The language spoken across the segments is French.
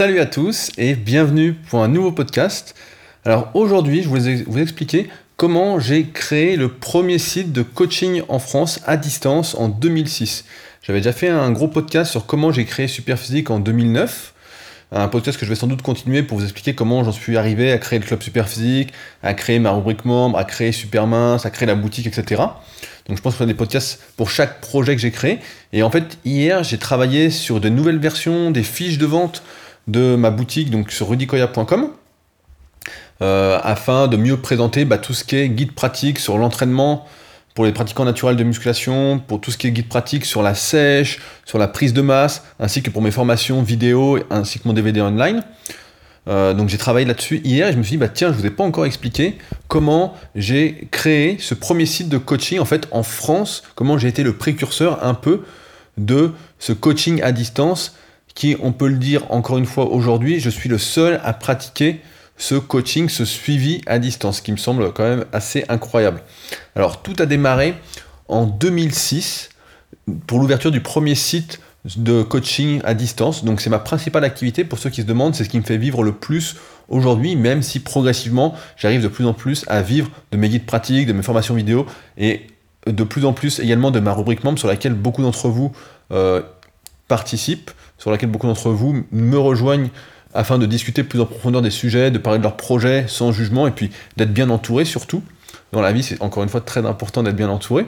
Salut à tous et bienvenue pour un nouveau podcast. Alors aujourd'hui, je vais vous expliquer comment j'ai créé le premier site de coaching en France à distance en 2006. J'avais déjà fait un gros podcast sur comment j'ai créé Superphysique en 2009. Un podcast que je vais sans doute continuer pour vous expliquer comment j'en suis arrivé à créer le club Superphysique, à créer ma rubrique membre, à créer Supermince, à créer la boutique, etc. Donc je pense y a des podcasts pour chaque projet que j'ai créé. Et en fait, hier, j'ai travaillé sur de nouvelles versions des fiches de vente de ma boutique donc sur rudicoya.com euh, afin de mieux présenter bah, tout ce qui est guide pratique sur l'entraînement pour les pratiquants naturels de musculation, pour tout ce qui est guide pratique sur la sèche, sur la prise de masse, ainsi que pour mes formations vidéo, ainsi que mon DVD online. Euh, donc j'ai travaillé là-dessus hier et je me suis dit, bah tiens, je vous ai pas encore expliqué comment j'ai créé ce premier site de coaching en fait en France, comment j'ai été le précurseur un peu de ce coaching à distance qui, on peut le dire encore une fois aujourd'hui, je suis le seul à pratiquer ce coaching, ce suivi à distance, qui me semble quand même assez incroyable. Alors tout a démarré en 2006 pour l'ouverture du premier site de coaching à distance. Donc c'est ma principale activité pour ceux qui se demandent, c'est ce qui me fait vivre le plus aujourd'hui, même si progressivement j'arrive de plus en plus à vivre de mes guides pratiques, de mes formations vidéo et de plus en plus également de ma rubrique membre sur laquelle beaucoup d'entre vous euh, participent sur laquelle beaucoup d'entre vous me rejoignent afin de discuter plus en profondeur des sujets, de parler de leurs projets sans jugement et puis d'être bien entouré surtout. Dans la vie, c'est encore une fois très important d'être bien entouré.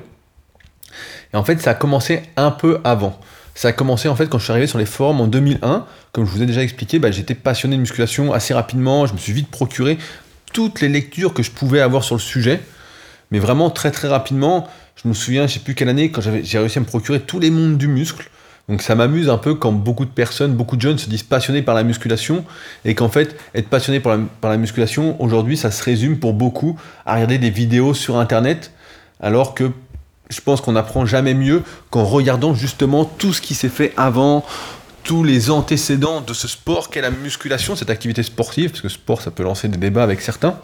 Et en fait, ça a commencé un peu avant. Ça a commencé en fait quand je suis arrivé sur les forums en 2001. Comme je vous ai déjà expliqué, bah, j'étais passionné de musculation assez rapidement. Je me suis vite procuré toutes les lectures que je pouvais avoir sur le sujet. Mais vraiment très très rapidement, je me souviens, je sais plus quelle année, quand j'ai réussi à me procurer tous les mondes du muscle. Donc ça m'amuse un peu quand beaucoup de personnes, beaucoup de jeunes se disent passionnés par la musculation et qu'en fait être passionné par la, musculation aujourd'hui ça se résume pour beaucoup à regarder des vidéos sur internet alors que je pense qu'on n'apprend jamais mieux qu'en regardant justement tout ce qui s'est fait avant, tous les antécédents de ce sport qu'est la musculation, cette activité sportive, parce que sport ça peut lancer des débats avec certains.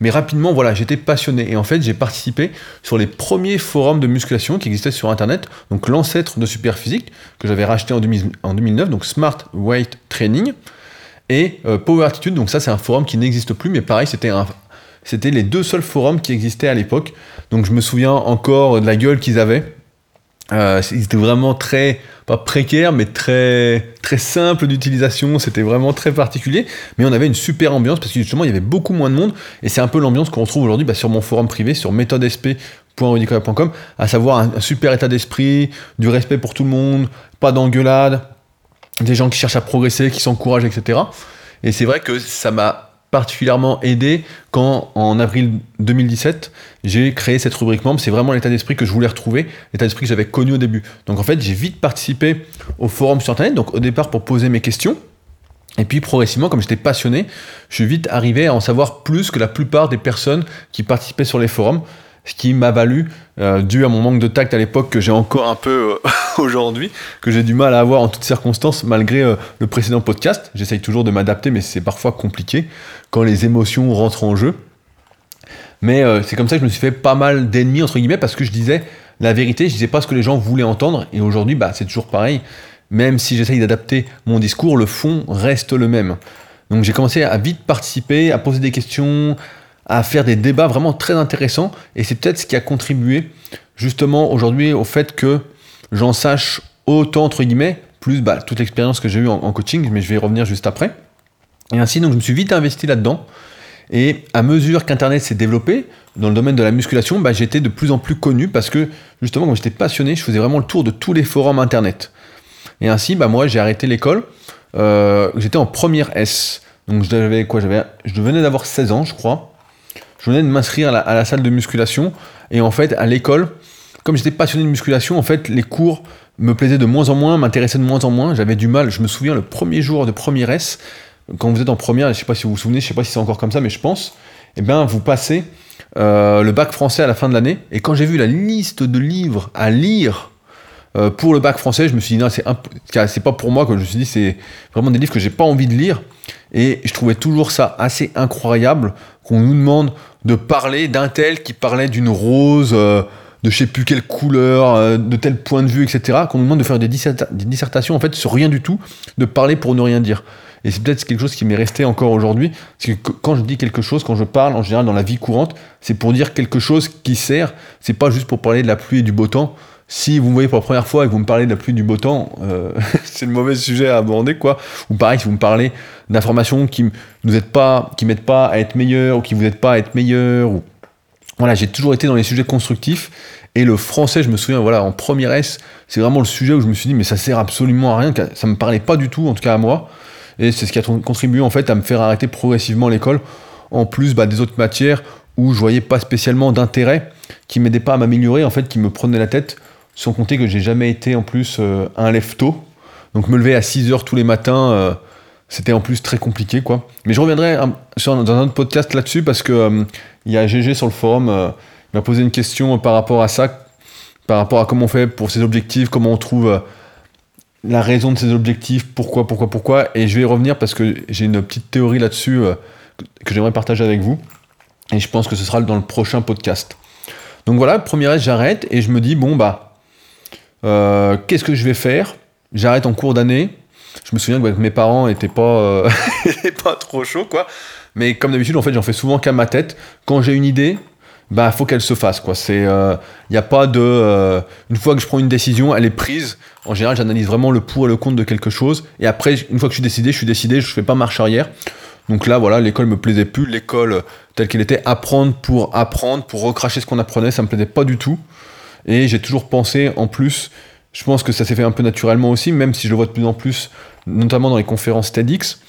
Mais rapidement, voilà, j'étais passionné. Et en fait, j'ai participé sur les premiers forums de musculation qui existaient sur Internet. Donc l'ancêtre de Superphysique, que j'avais racheté en, 2009, donc Smart Weight Training. Et euh, Power Attitude, donc ça c'est un forum qui n'existe plus, mais pareil, c'était un, c'était les deux seuls forums qui existaient à l'époque. Donc je me souviens encore de la gueule qu'ils avaient. Euh, c'était vraiment très, pas précaire, mais très, très simple d'utilisation. C'était vraiment très particulier. Mais on avait une super ambiance parce que justement, il y avait beaucoup moins de monde. Et c'est un peu l'ambiance qu'on retrouve aujourd'hui bah, sur mon forum privé, sur méthodesp.rudicoya.com, à savoir un, super état d'esprit, du respect pour tout le monde, pas d'engueulade, des gens qui cherchent à progresser, qui s'encouragent, etc. Et c'est vrai que ça m'a particulièrement aidé quand en avril 2017 j'ai créé cette rubrique membre. C'est vraiment l'état d'esprit que je voulais retrouver, l'état d'esprit que j'avais connu au début. Donc en fait j'ai vite participé au forum sur internet, donc au départ pour poser mes questions. Et puis progressivement, comme j'étais passionné, je suis vite arrivé à en savoir plus que la plupart des personnes qui participaient sur les forums ce qui m'a valu, euh, dû à mon manque de tact à l'époque que j'ai encore un peu euh, aujourd'hui, que j'ai du mal à avoir en toutes circonstances malgré euh, le précédent podcast. J'essaye toujours de m'adapter, mais c'est parfois compliqué quand les émotions rentrent en jeu. Mais c'est comme ça que je me suis fait pas mal d'ennemis, entre guillemets, parce que je disais la vérité, je disais pas ce que les gens voulaient entendre, et aujourd'hui, bah, c'est toujours pareil. Même si j'essaye d'adapter mon discours, le fond reste le même. Donc j'ai commencé à vite participer, à poser des questions, à faire des débats vraiment très intéressants. Et c'est peut-être ce qui a contribué justement aujourd'hui au fait que j'en sache autant, entre guillemets, plus bah, toute l'expérience que j'ai eue en, coaching, mais je vais y revenir juste après. Et ainsi, donc, je me suis vite investi là-dedans. Et à mesure qu'Internet s'est développé, dans le domaine de la musculation, bah, j'étais de plus en plus connu parce que justement, quand j'étais passionné, je faisais vraiment le tour de tous les forums Internet. Et ainsi, bah, moi, j'ai arrêté l'école. Euh, j'étais en première S. Donc, j'avais quoi? J'avais, Je venais d'avoir 16 ans, je crois je venais de m'inscrire à, la salle de musculation. Et en fait, à l'école, comme j'étais passionné de musculation, en fait, les cours me plaisaient de moins en moins, m'intéressaient de moins en moins. J'avais du mal. Je me souviens le premier jour de première S, quand vous êtes en première, je ne sais pas si vous vous souvenez, je ne sais pas si c'est encore comme ça, mais je pense, eh bien, vous passez euh, le bac français à la fin de l'année. Et quand j'ai vu la liste de livres à lire euh, pour le bac français, je me suis dit, non, c'est pas pour moi. Que je me suis dit, c'est vraiment des livres que j'ai pas envie de lire. Et je trouvais toujours ça assez incroyable qu'on nous demande de parler d'un tel qui parlait d'une rose euh, de je sais plus quelle couleur, euh, de tel point de vue, etc. Qu'on nous demande de faire des, dissertations en fait sur rien du tout, de parler pour ne rien dire. Et c'est peut-être quelque chose qui m'est resté encore aujourd'hui. Parce que quand je dis quelque chose, quand je parle en général dans la vie courante, c'est pour dire quelque chose qui sert. C'est pas juste pour parler de la pluie et du beau temps. Si vous me voyez pour la première fois et que vous me parlez de la pluie du beau temps, euh, c'est le mauvais sujet à aborder, quoi. Ou pareil, si vous me parlez d'informations qui nous aident pas, qui m'aident pas à être meilleur ou qui vous aident pas à être meilleur. Voilà, j'ai toujours été dans les sujets constructifs. Et le français, je me souviens, voilà, en première S, c'est vraiment le sujet où je me suis dit, mais ça sert absolument à rien, ça me parlait pas du tout, en tout cas à moi. Et c'est ce qui a contribué en fait à me faire arrêter progressivement l'école, en plus bah, des autres matières où je voyais pas spécialement d'intérêt, qui m'aidaient pas à m'améliorer, en fait, qui me prenaient la tête, sans compter que j'ai jamais été en plus euh, un lève tôt. Donc me lever à 6 heures tous les matins, euh, c'était en plus très compliqué, quoi. Mais je reviendrai dans un autre podcast là-dessus parce que euh, il y a GG sur le forum, il m'a posé une question par rapport à ça, par rapport à comment on fait pour ses objectifs, comment on trouve la raison de ces objectifs, pourquoi, pourquoi, pourquoi. Et je vais y revenir parce que j'ai une petite théorie là-dessus que j'aimerais partager avec vous. Et je pense que ce sera dans le prochain podcast. Donc voilà, première j'arrête et je me dis, bon, bah, euh, qu'est-ce que je vais faire? J'arrête en cours d'année. Je me souviens que mes parents n'étaient pas, euh, pas trop chauds, quoi. Mais comme d'habitude, en fait, j'en fais souvent qu'à ma tête. Quand j'ai une idée, bah faut qu'elle se fasse quoi. C'est, il euh, a pas de, une fois que je prends une décision, elle est prise. En général, j'analyse vraiment le pour et le contre de quelque chose. Et après, une fois que je suis décidé, je suis décidé, je fais pas marche arrière. Donc là, voilà, l'école me plaisait plus. L'école telle qu'elle était, apprendre pour apprendre, pour recracher ce qu'on apprenait, ça me plaisait pas du tout. Et j'ai toujours pensé, en plus, je pense que ça s'est fait un peu naturellement aussi, même si je le vois de plus en plus, notamment dans les conférences TEDx,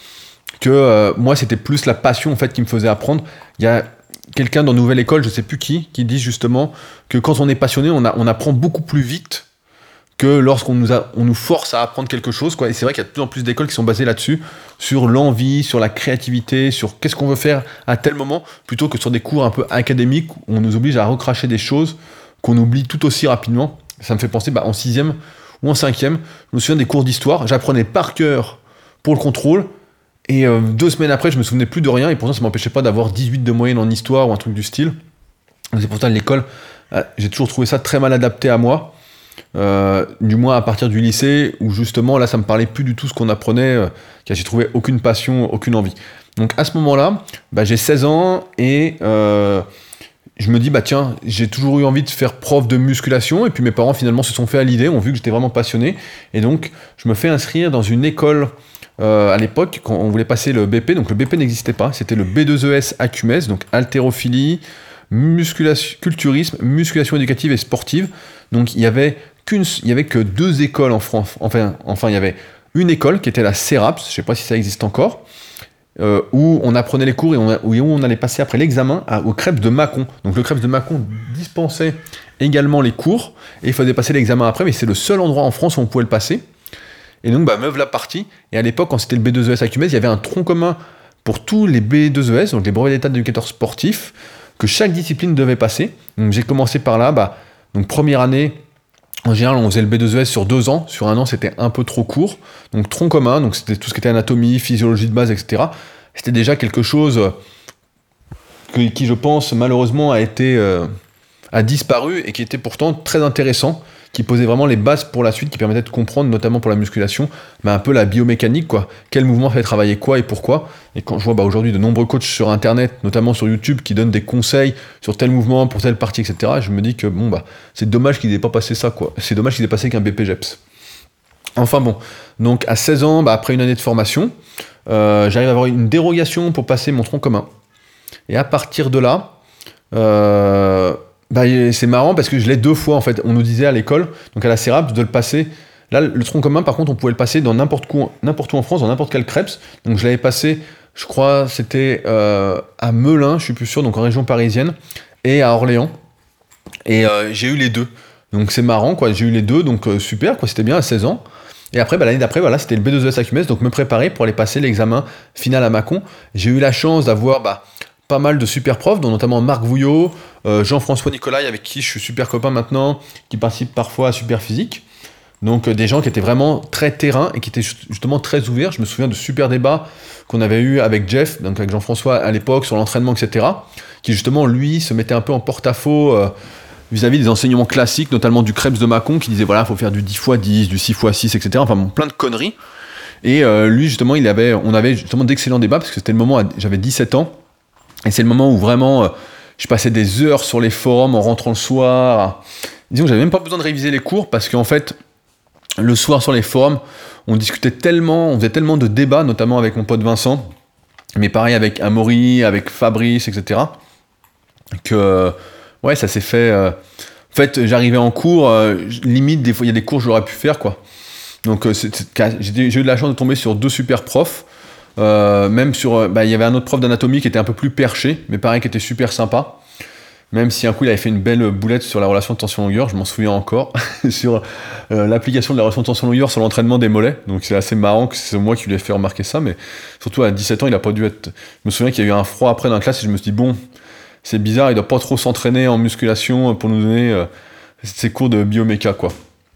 que euh, moi c'était plus la passion en fait qui me faisait apprendre. Il y a quelqu'un dans Nouvelle École, je sais plus qui, qui dit justement que quand on est passionné, on, apprend beaucoup plus vite que lorsqu'on nous, force à apprendre quelque chose. Et c'est vrai qu'il y a de plus en plus d'écoles qui sont basées là-dessus, sur l'envie, sur la créativité, sur qu'est-ce qu'on veut faire à tel moment, plutôt que sur des cours un peu académiques où on nous oblige à recracher des choses qu'on oublie tout aussi rapidement. Ça me fait penser bah, en sixième ou en cinquième, je me souviens des cours d'histoire, j'apprenais par cœur pour le contrôle, et euh, deux semaines après, je me souvenais plus de rien, et pourtant ça m'empêchait pas d'avoir 18 de moyenne en histoire ou un truc du style. C'est pourtant l'école, euh, j'ai toujours trouvé ça très mal adapté à moi. Euh, du moins à partir du lycée, où justement là ça me parlait plus du tout ce qu'on apprenait, car j'ai trouvé aucune passion, aucune envie. Donc à ce moment-là, bah, j'ai 16 ans et je me dis bah tiens, j'ai toujours eu envie de faire prof de musculation, et puis mes parents finalement se sont fait à l'idée, ont vu que j'étais vraiment passionné, et donc je me fais inscrire dans une école euh, à l'époque, quand on voulait passer le BP, donc le BP n'existait pas, c'était le B2ES ACUMES, donc haltérophilie, culturisme, musculation éducative et sportive. Donc il y avait qu'une, il que deux écoles en France. Enfin, enfin, il y avait une école qui était la CERAPS, je sais pas si ça existe encore, euh, où on apprenait les cours et on, où on allait passer après l'examen au CREPS de Mâcon. Donc le CREPS de Mâcon dispensait également les cours et il fallait passer l'examen après, mais c'est le seul endroit en France où on pouvait le passer. Et donc, bah, meuf la partie. Et à l'époque, quand c'était le B2ES à il y avait un tronc commun pour tous les B2ES, donc les brevets d'état d'éducateur sportif, que chaque discipline devait passer. Donc, j'ai commencé par là. Bah, donc, première année, en général, on faisait le B2ES sur deux ans. Sur un an, c'était un peu trop court. Donc, tronc commun, donc c'était tout ce qui était anatomie, physiologie de base, etc. C'était déjà quelque chose qui, je pense, malheureusement, a été. Euh, a disparu et qui était pourtant très intéressant qui posait vraiment les bases pour la suite, qui permettait de comprendre, notamment pour la musculation, bah, un peu la biomécanique, quoi. Quel mouvement fait travailler quoi et pourquoi. Et quand je vois bah, aujourd'hui de nombreux coachs sur Internet, notamment sur YouTube, qui donnent des conseils sur tel mouvement, pour telle partie, etc., je me dis que bon, bah, c'est dommage qu'ils n'aient pas passé ça, quoi. C'est dommage qu'ils aient passé qu'un BPGEPS. Enfin bon, donc à 16 ans, bah, après une année de formation, euh, j'arrive à avoir une dérogation pour passer mon tronc commun. Et à partir de là, euh, bah, c'est marrant parce que je l'ai deux fois en fait. On nous disait à l'école, donc à la CERAP, de le passer. Là, le tronc commun, par contre, on pouvait le passer dans n'importe où, n'importe où en France, dans n'importe quel CREPS. Donc je l'avais passé, je crois, c'était euh, à Melun, je suis plus sûr, donc en région parisienne, et à Orléans. Et euh, j'ai eu les deux. Donc c'est marrant, quoi. J'ai eu les deux, donc euh, super, quoi. C'était bien à 16 ans. Et après, bah, l'année d'après, voilà, c'était le B2ES AQMS, donc me préparer pour aller passer l'examen final à Mâcon. J'ai eu la chance d'avoir bah, pas mal de super profs, dont notamment Marc Vouillot, euh, Jean-François Nicolai, avec qui je suis super copain maintenant, qui participe parfois à Super Physique. Donc euh, des gens qui étaient vraiment très terrain et qui étaient justement très ouverts. Je me souviens de super débats qu'on avait eu avec Jeff, donc avec Jean-François à l'époque sur l'entraînement, etc. Qui justement lui se mettait un peu en porte-à-faux euh, vis-à-vis des enseignements classiques, notamment du Krebs de Macon, qui disait voilà, il faut faire du 10 x 10, du 6 x 6, etc. Enfin plein de conneries. Et lui, justement, il avait, on avait justement d'excellents débats parce que c'était le moment, j'avais 17 ans, et c'est le moment où vraiment je passais des heures sur les forums en rentrant le soir. Disons que j'avais même pas besoin de réviser les cours parce qu'en fait, le soir sur les forums, on discutait tellement, on faisait tellement de débats, notamment avec mon pote Vincent, mais pareil avec Amaury, avec Fabrice, etc. Que ouais, ça s'est fait. Euh, en fait, j'arrivais en cours, euh, limite, des fois, il y a des cours que j'aurais pu faire, quoi. Donc, euh, j'ai eu de la chance de tomber sur deux super profs. Euh, même sur, euh, bah, il y avait un autre prof d'anatomie qui était un peu plus perché, mais pareil qui était super sympa. Même si un coup il avait fait une belle boulette sur la relation de tension-longueur, je m'en souviens encore, sur euh, l'application de la relation de tension-longueur sur l'entraînement des mollets. Donc c'est assez marrant que c'est moi qui lui ai fait remarquer ça, mais surtout à 17 ans, il a pas dû être. Je me souviens qu'il y a eu un froid après dans la classe et je me suis dit, bon, c'est bizarre, il doit pas trop s'entraîner en musculation pour nous donner ses cours de bioméca, quoi.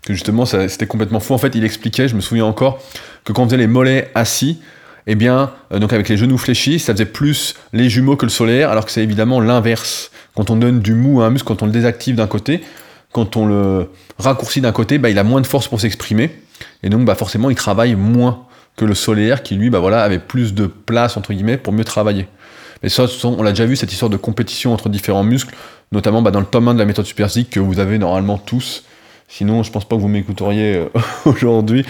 Que justement, c'était complètement fou. En fait, il expliquait, je me souviens encore, que quand on faisait les mollets assis, eh bien, euh, donc avec les genoux fléchis, ça faisait plus les jumeaux que le solaire, alors que c'est évidemment l'inverse. Quand on donne du mou à un muscle, quand on le désactive d'un côté, quand on le raccourcit d'un côté, bah, il a moins de force pour s'exprimer, et donc bah, forcément il travaille moins que le solaire qui lui bah, voilà, avait plus de place entre guillemets pour mieux travailler. Mais ça, on l'a déjà vu, cette histoire de compétition entre différents muscles, notamment bah, dans le tome 1 de la méthode superphysique que vous avez normalement tous, Sinon, je pense pas que vous m'écouteriez euh, aujourd'hui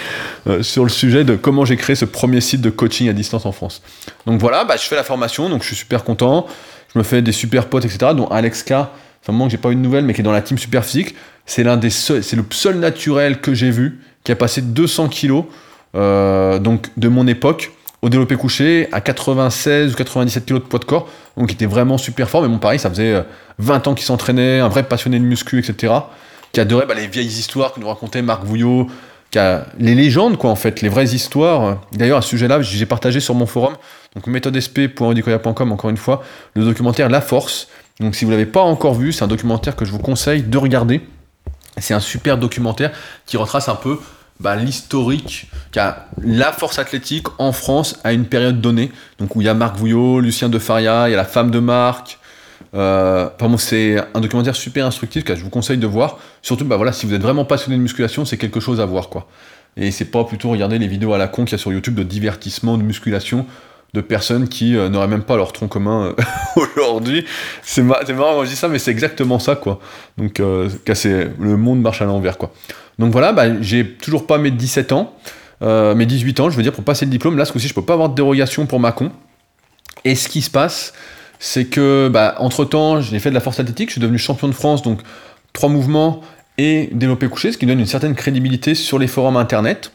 euh, sur le sujet de comment j'ai créé ce premier site de coaching à distance en France. Donc voilà, bah, je fais la formation, donc je suis super content. Je me fais des super potes, etc. Dont Alex K, enfin moi j'ai pas eu de nouvelles, mais qui est dans la team super physique. C'est l'un des c'est le seul naturel que j'ai vu qui a passé 200 kilos, euh, donc de mon époque, au développé couché à 96 ou 97 kilos de poids de corps, donc il était vraiment super fort. Mais bon, pareil, ça faisait 20 ans qu'il s'entraînait, un vrai passionné de muscu, etc qui adorait bah, les vieilles histoires que nous racontait Marc Vouillot, qui a les légendes, quoi, en fait, les vraies histoires. D'ailleurs, à ce sujet-là, j'ai partagé sur mon forum, donc méthodesp.audicoya.com, encore une fois, le documentaire La Force. Donc, si vous ne l'avez pas encore vu, c'est un documentaire que je vous conseille de regarder. C'est un super documentaire qui retrace un peu bah, l'historique qu'a la force athlétique en France à une période donnée. Donc, où il y a Marc Vouillot, Lucien de Faria, il y a la femme de Marc, euh, c'est un documentaire super instructif que je vous conseille de voir. Surtout, bah voilà, si vous êtes vraiment passionné de musculation, c'est quelque chose à voir, quoi. Et c'est pas plutôt regarder les vidéos à la con qu'il y a sur YouTube de divertissement, de musculation, de personnes qui euh, n'auraient même pas leur tronc commun euh, aujourd'hui. C'est marrant quand je dis ça, mais c'est exactement ça, quoi. Donc, euh, le monde marche à l'envers, quoi. Donc voilà, bah, j'ai toujours pas mes 17 ans, mes 18 ans, je veux dire, pour passer le diplôme. Là, ce coup-ci, je peux pas avoir de dérogation pour ma con. Et ce qui se passe, c'est que, bah, entre-temps, j'ai fait de la force athlétique, je suis devenu champion de France, donc trois mouvements et développé couché, ce qui donne une certaine crédibilité sur les forums internet,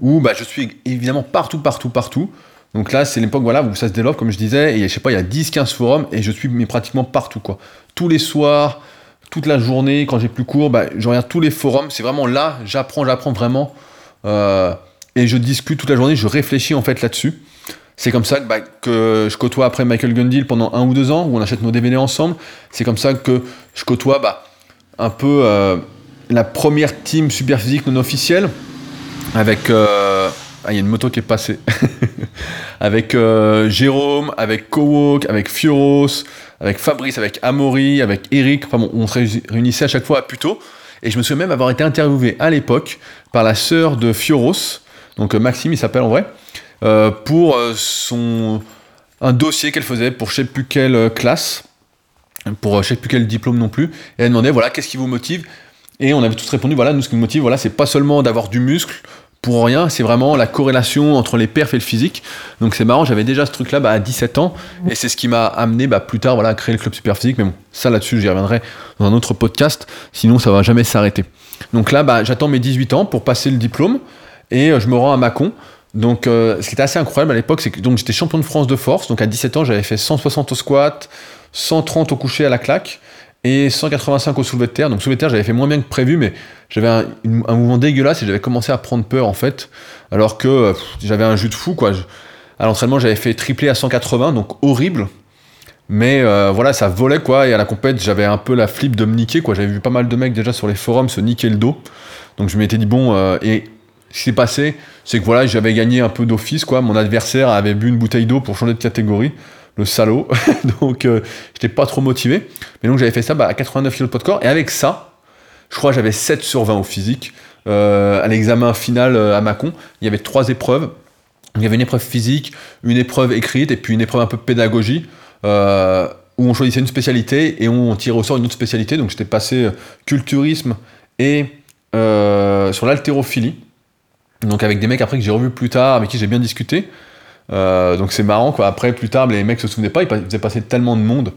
où bah, je suis évidemment partout, partout, partout. Donc là, c'est l'époque voilà, où ça se développe, comme je disais, et je sais pas, il y a 10-15 forums, et je suis mais pratiquement partout, quoi. Tous les soirs, toute la journée, quand j'ai plus cours, bah, je regarde tous les forums, c'est vraiment là, j'apprends, j'apprends vraiment, euh, et je discute toute la journée, je réfléchis en fait là-dessus. C'est comme ça bah, que je côtoie après Michael Gundil pendant un ou deux ans, où on achète nos DVD ensemble. C'est comme ça que je côtoie bah, un peu euh, la première team super physique non officielle, avec... Euh, ah, il y a une moto qui est passée. avec euh, Jérôme, avec Kowok, avec Fioros, avec Fabrice, avec Amaury, avec Eric. Enfin bon, on se réunissait à chaque fois à Puto. Et je me souviens même avoir été interviewé à l'époque par la sœur de Fioros, donc Maxime il s'appelle en vrai, euh, pour euh, son, un dossier qu'elle faisait pour je sais plus quelle euh, classe, pour je sais plus quel diplôme non plus, et elle demandait voilà qu'est-ce qui vous motive? Et on avait tous répondu voilà nous ce qui nous motive voilà c'est pas seulement d'avoir du muscle pour rien, c'est vraiment la corrélation entre les perfs et le physique. Donc c'est marrant, j'avais déjà ce truc-là bah, à 17 ans, et c'est ce qui m'a amené bah, plus tard voilà, à créer le club super physique. Mais bon, ça là-dessus, j'y reviendrai dans un autre podcast, sinon ça va jamais s'arrêter. Donc là, bah, j'attends mes 18 ans pour passer le diplôme, et je me rends à Mâcon. Donc, euh, ce qui était assez incroyable à l'époque, c'est que donc j'étais champion de France de force. Donc, à 17 ans, j'avais fait 160 au squat, 130 au coucher à la claque et 185 au soulevé de terre. Donc, soulevé de terre, j'avais fait moins bien que prévu, mais j'avais un, mouvement dégueulasse et j'avais commencé à prendre peur en fait. Alors que j'avais un jus de fou, quoi. à l'entraînement, j'avais fait tripler à 180, donc horrible. Mais euh, voilà, ça volait quoi. Et à la compète, j'avais un peu la flip de me niquer quoi. J'avais vu pas mal de mecs déjà sur les forums se niquer le dos. Donc je m'étais dit bon, euh, et ce qui s'est passé, c'est que voilà, j'avais gagné un peu d'office, quoi. Mon adversaire avait bu une bouteille d'eau pour changer de catégorie, le salaud. donc, euh, j'étais pas trop motivé. Mais donc, j'avais fait ça bah, à 89 kg de poids de corps. Et avec ça, je crois que j'avais 7 sur 20 au physique. Euh, à l'examen final euh, à Mâcon, il y avait trois épreuves. Il y avait une épreuve physique, une épreuve écrite et puis une épreuve un peu pédagogie euh, où on choisissait une spécialité et on tirait au sort une autre spécialité. Donc j'étais passé culturisme et sur l'haltérophilie. Donc avec des mecs après que j'ai revu plus tard, avec qui j'ai bien discuté. donc c'est marrant quoi. Après plus tard, les mecs se souvenaient pas, ils faisaient passer tellement de monde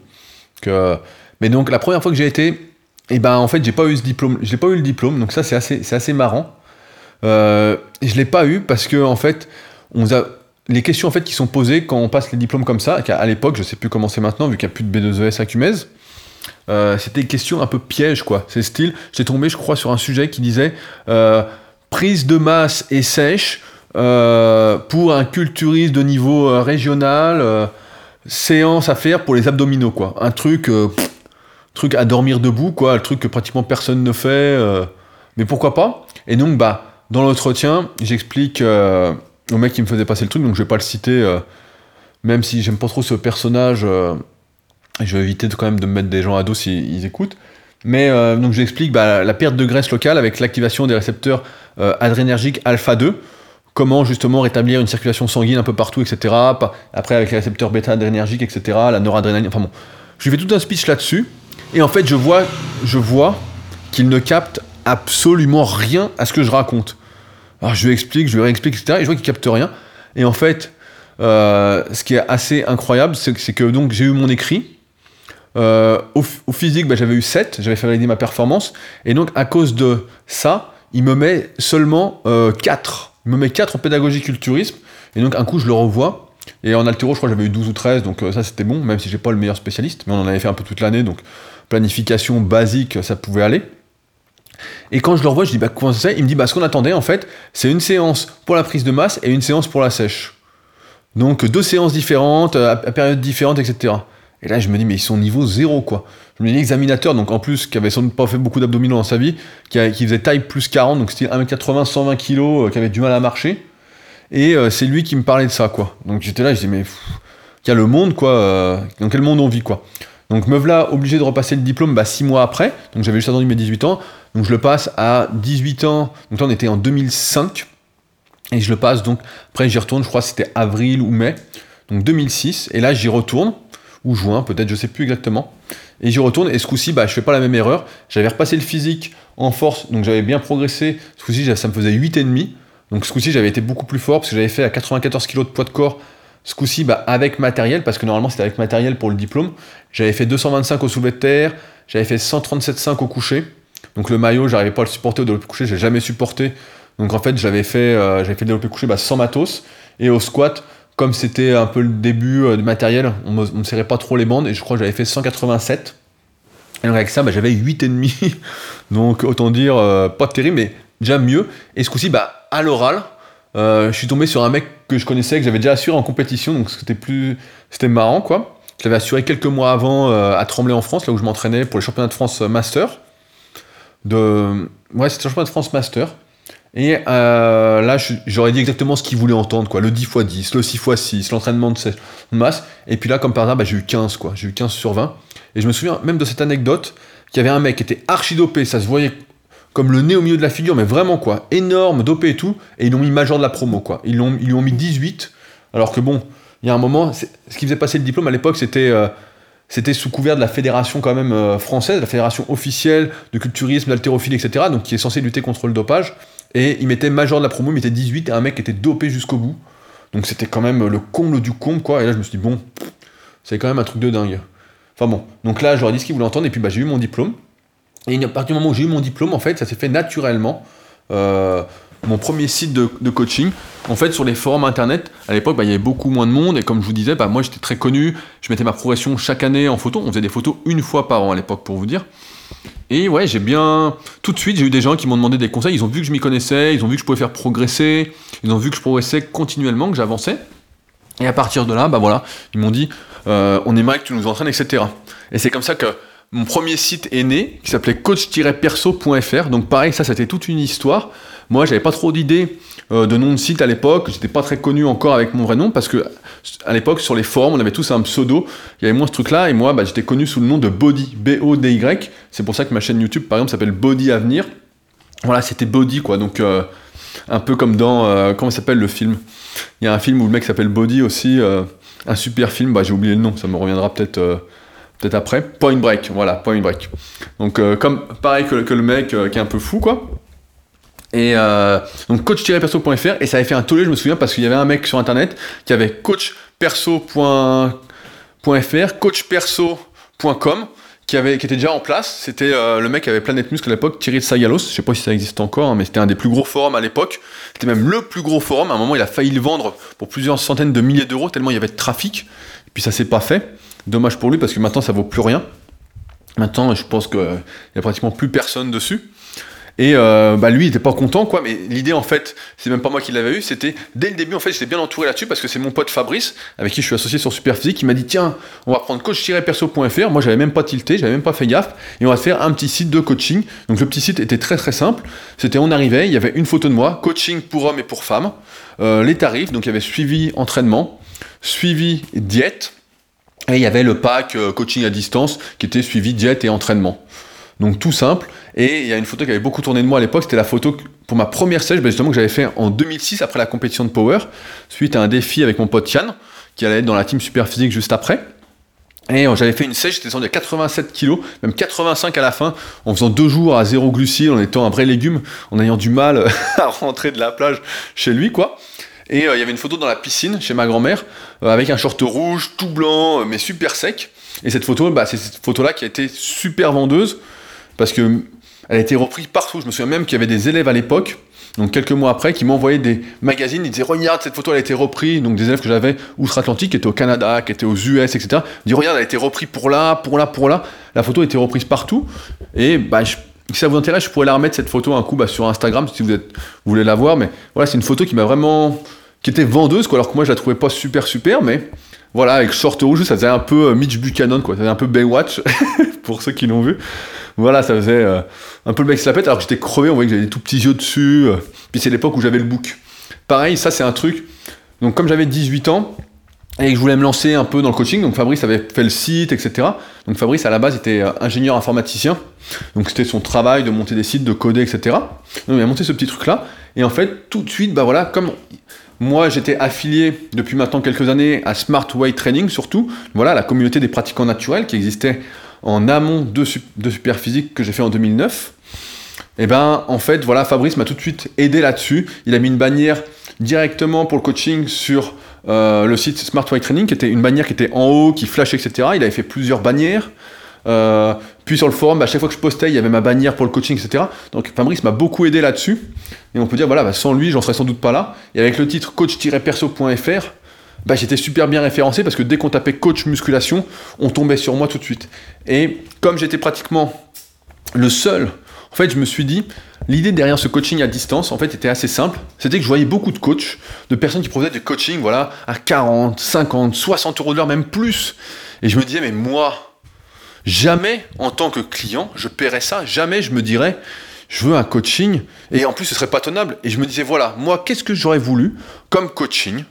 que. Mais donc la première fois que j'ai été et ben en fait j'ai pas eu ce diplôme, j'ai pas eu le diplôme, donc ça c'est assez, c'est assez marrant. Euh, je l'ai pas eu parce que en fait on a les questions en fait qui sont posées quand on passe les diplômes comme ça, à l'époque je sais plus comment c'est maintenant vu qu'il n'y a plus de B2ES à Cumez, euh, c'était des questions un peu pièges quoi. C'est style, j'ai tombé je crois sur un sujet qui disait euh, prise de masse et sèche euh, pour un culturiste de niveau euh, régional, séance à faire pour les abdominaux quoi. Un truc truc à dormir debout, quoi, le truc que pratiquement personne ne fait. Euh, mais pourquoi pas? Et donc, bah, dans l'entretien, j'explique euh, au mec qui me faisait passer le truc, donc je vais pas le citer, euh, même si j'aime pas trop ce personnage, je vais éviter quand même de me mettre des gens à dos s'ils écoutent. Mais donc j'explique bah, la perte de graisse locale avec l'activation des récepteurs adrénergiques alpha 2 comment justement rétablir une circulation sanguine un peu partout, etc. Après avec les récepteurs bêta adrénergiques, etc. La noradrénaline, enfin bon. Je lui fais tout un speech là-dessus. Et en fait, je vois, je vois qu'il ne capte absolument rien à ce que je raconte. Alors je lui explique, je lui réexplique, etc. Et je vois qu'il capte rien. Et en fait, euh, ce qui est assez incroyable, c'est que, donc j'ai eu mon écrit. Euh, au, physique, bah, j'avais eu 7, j'avais fait valider ma performance. Et donc, à cause de ça, il me met seulement 4. Euh, il me met 4 en pédagogie culturisme. Et donc, un coup, je le revois. Et en altéro, je crois que j'avais eu 12 ou 13, donc ça c'était bon, même si j'ai pas le meilleur spécialiste. Mais on en avait fait un peu toute l'année, donc planification basique, ça pouvait aller. Et quand je le revois, je dis bah comment ça Il me dit bah ce qu'on attendait en fait, c'est une séance pour la prise de masse et une séance pour la sèche. Donc deux séances différentes, à, périodes différentes, etc. Et là je me dis mais ils sont niveau zéro quoi. Je me dis l'examinateur, donc en plus qui avait sans doute pas fait beaucoup d'abdominaux dans sa vie, qui, faisait taille plus 40, donc c'était 1m80, 120 kg, qui avait du mal à marcher. Et euh, c'est lui qui me parlait de ça quoi. Donc j'étais là, je dis mais il y a le monde quoi, euh, dans quel monde on vit quoi. Donc me voilà obligé de repasser le diplôme bah, 6 mois après, donc j'avais juste attendu mes 18 ans, donc je le passe à 18 ans, donc là on était en 2005, et je le passe donc, après j'y retourne, je crois que c'était avril ou mai, donc 2006, et là j'y retourne, ou juin peut-être, je sais plus exactement, et j'y retourne, et ce coup-ci bah, je fais pas la même erreur, j'avais repassé le physique en force, donc j'avais bien progressé, ce coup-ci ça me faisait 8,5, donc ce coup-ci j'avais été beaucoup plus fort, parce que j'avais fait à 94 kg de poids de corps, ce coup-ci, bah, avec matériel, parce que normalement c'était avec matériel pour le diplôme, j'avais fait 225 au soulevé de terre, j'avais fait 137,5 au coucher. Donc le maillot, j'arrivais pas à le supporter au développé couché, j'ai jamais supporté. Donc en fait, j'avais fait, euh, fait le développé couché bah, sans matos. Et au squat, comme c'était un peu le début euh, du matériel, on ne me serrait pas trop les bandes et je crois que j'avais fait 187. Et donc avec ça, bah, j'avais 8,5. donc autant dire, euh, pas terrible, mais déjà mieux. Et ce coup-ci, bah, à l'oral, je suis tombé sur un mec que je connaissais, que j'avais déjà assuré en compétition, donc c'était plus, c'était marrant quoi. Je l'avais assuré quelques mois avant euh, à Tremblay en France, là où je m'entraînais pour les championnats de France euh, Master. Ouais, c'était le championnat de France Master. Et euh, là, j'aurais dit exactement ce qu'il voulait entendre, quoi. Le 10 x 10, le 6 x 6, l'entraînement de masse. Et puis là, comme par hasard, bah, j'ai eu 15, quoi. J'ai eu 15 sur 20. Et je me souviens même de cette anecdote qu'il y avait un mec qui était archi dopé, ça se voyait comme le nez au milieu de la figure, mais vraiment quoi, énorme, dopé et tout, et ils l'ont mis major de la promo quoi. Ils, l'ont, ils lui ont mis 18, alors que bon, il y a un moment, ce qui faisait passer le diplôme à l'époque, c'était, euh, c'était sous couvert de la fédération quand même euh, française, la fédération officielle de culturisme, d'haltérophilie, etc., donc qui est censée lutter contre le dopage, et il mettait major de la promo, il mettait 18, et un mec était dopé jusqu'au bout, donc c'était quand même le comble du comble quoi, et là je me suis dit, bon, c'est quand même un truc de dingue. Enfin bon, donc là j'aurais dit ce qu'il voulait entendre, et puis bah, j'ai eu mon diplôme, et à partir du moment où j'ai eu mon diplôme, en fait, ça s'est fait naturellement. Euh, mon premier site de, coaching, en fait, sur les forums internet, à l'époque, bah, il y avait beaucoup moins de monde, et comme je vous disais, bah, moi j'étais très connu, je mettais ma progression chaque année en photo, on faisait des photos une fois par an à l'époque, pour vous dire. Et ouais, j'ai bien. Tout de suite, j'ai eu des gens qui m'ont demandé des conseils, ils ont vu que je m'y connaissais, ils ont vu que je pouvais faire progresser, ils ont vu que je progressais continuellement, que j'avançais. Et à partir de là, bah voilà, ils m'ont dit, euh, on aimerait que tu nous entraînes, etc. Et c'est comme ça que mon premier site est né, qui s'appelait coach-perso.fr. Donc pareil, ça, c'était toute une histoire. Moi, j'avais pas trop d'idées euh, de nom de site à l'époque. J'étais pas très connu encore avec mon vrai nom parce que à l'époque, sur les forums, on avait tous un pseudo. Il y avait moins ce truc-là. Et moi, bah, j'étais connu sous le nom de Body, B-O-D-Y. C'est pour ça que ma chaîne YouTube, par exemple, s'appelle Body Avenir. Voilà, c'était Body, quoi. Donc, euh, Un peu comme dans. Euh, comment s'appelle le film? Il y a un film où le mec s'appelle Body aussi. Un super film, bah, j'ai oublié le nom, ça me reviendra peut-être peut-être après. Point Break, voilà, Point Break. Donc, comme pareil que, le mec qui est un peu fou, quoi. Et donc coach-perso.fr et ça avait fait un tollé, je me souviens, parce qu'il y avait un mec sur internet qui avait coachperso.fr, coachperso.com qui, était déjà en place. C'était euh, le mec qui avait Planète Muscle à l'époque, Thierry Sagalos. Je sais pas si ça existe encore, hein, mais c'était un des plus gros forums à l'époque. C'était même le plus gros forum. À un moment, il a failli le vendre pour plusieurs centaines de milliers d'euros, tellement il y avait de trafic. Et puis ça s'est pas fait. Dommage pour lui parce que maintenant ça vaut plus rien. Maintenant, je pense qu'il n'y a pratiquement plus personne dessus. Et euh, bah lui, il était pas content, quoi. Mais l'idée, en fait, c'est même pas moi qui l'avais eu. C'était dès le début, en fait, j'étais bien entouré là-dessus parce que c'est mon pote Fabrice, avec qui je suis associé sur Superphysique, qui m'a dit tiens, on va prendre coach-perso.fr. Moi, j'avais même pas tilté, j'avais même pas fait gaffe, et on va faire un petit site de coaching. Donc le petit site était très très simple. C'était on arrivait, il y avait une photo de moi, coaching pour hommes et pour femmes, euh, les tarifs. Donc il y avait suivi entraînement, suivi diète. Et il y avait le pack euh, coaching à distance qui était suivi diète et entraînement. Donc tout simple. Et il y a une photo qui avait beaucoup tourné de moi à l'époque, c'était la photo pour ma première sèche, bah, justement que j'avais fait en 2006 après la compétition de Power, suite à un défi avec mon pote Yann, qui allait être dans la team super physique juste après. Et euh, j'avais fait une sèche, j'étais descendu à 87 kg, même 85 à la fin, en faisant deux jours à zéro glucides, en étant un vrai légume, en ayant du mal à rentrer de la plage chez lui, quoi. Et euh, il y avait une photo dans la piscine chez ma grand-mère, euh, avec un short rouge, tout blanc, mais super sec. Et cette photo, bah, c'est cette photo-là qui a été super vendeuse parce que elle a été reprise partout. Je me souviens même qu'il y avait des élèves à l'époque, donc quelques mois après, qui m'envoyaient des magazines, ils disaient regarde cette photo elle a été reprise, donc des élèves que j'avais outre-Atlantique, qui étaient au Canada, qui étaient aux US, etc. Ils disaient regarde elle a été reprise pour là, pour là, pour là. La photo a été reprise partout, et bah, si ça vous intéresse, je pourrais la remettre cette photo un coup bah, sur Instagram si vous, voulez la voir, mais voilà c'est une photo qui m'a vraiment, qui était vendeuse quoi, alors que moi je la trouvais pas super super, mais voilà avec short rouge ça faisait un peu euh, Mitch Buchanan quoi, ça faisait un peu Baywatch pour ceux qui l'ont vu. Voilà, ça faisait euh, un peu le mec se alors que j'étais crevé, on voyait que j'avais des tout petits yeux dessus. Euh. puis c'est l'époque où j'avais le book. Pareil, ça c'est un truc. Donc comme j'avais 18 ans, et que je voulais me lancer un peu dans le coaching, donc Fabrice avait fait le site, etc. Donc Fabrice à la base était ingénieur informaticien, donc c'était son travail de monter des sites, de coder, etc. Donc il a monté ce petit truc là, et en fait tout de suite, bah voilà, comme moi j'étais affilié depuis maintenant quelques années à Smart Way Training surtout, voilà la communauté des pratiquants naturels qui existait en amont de, de Superphysique que j'ai fait en 2009, et eh ben en fait voilà Fabrice m'a tout de suite aidé là-dessus. Il a mis une bannière directement pour le coaching sur euh, le site Smart Way Training, qui était une bannière qui était en haut, qui flashait, etc. Il avait fait plusieurs bannières. Euh, puis sur le forum, à chaque fois que je postais, il y avait ma bannière pour le coaching, etc. Donc Fabrice m'a beaucoup aidé là-dessus. Et on peut dire, voilà, bah, sans lui, j'en serais sans doute pas là. Et avec le titre coach-perso.fr, bah, j'étais super bien référencé parce que dès qu'on tapait coach musculation, on tombait sur moi tout de suite. Et comme j'étais pratiquement le seul, en fait, je me suis dit, l'idée derrière ce coaching à distance, en fait, était assez simple. C'était que je voyais beaucoup de coachs, de personnes qui proposaient du coaching, voilà, à 40, 50, 60 euros de l'heure, même plus. Et je me disais, mais moi, jamais, en tant que client, je paierais ça. Jamais je me dirais, je veux un coaching. Et en plus, ce serait pas tenable. Et je me disais, voilà, moi, qu'est-ce que j'aurais voulu comme coaching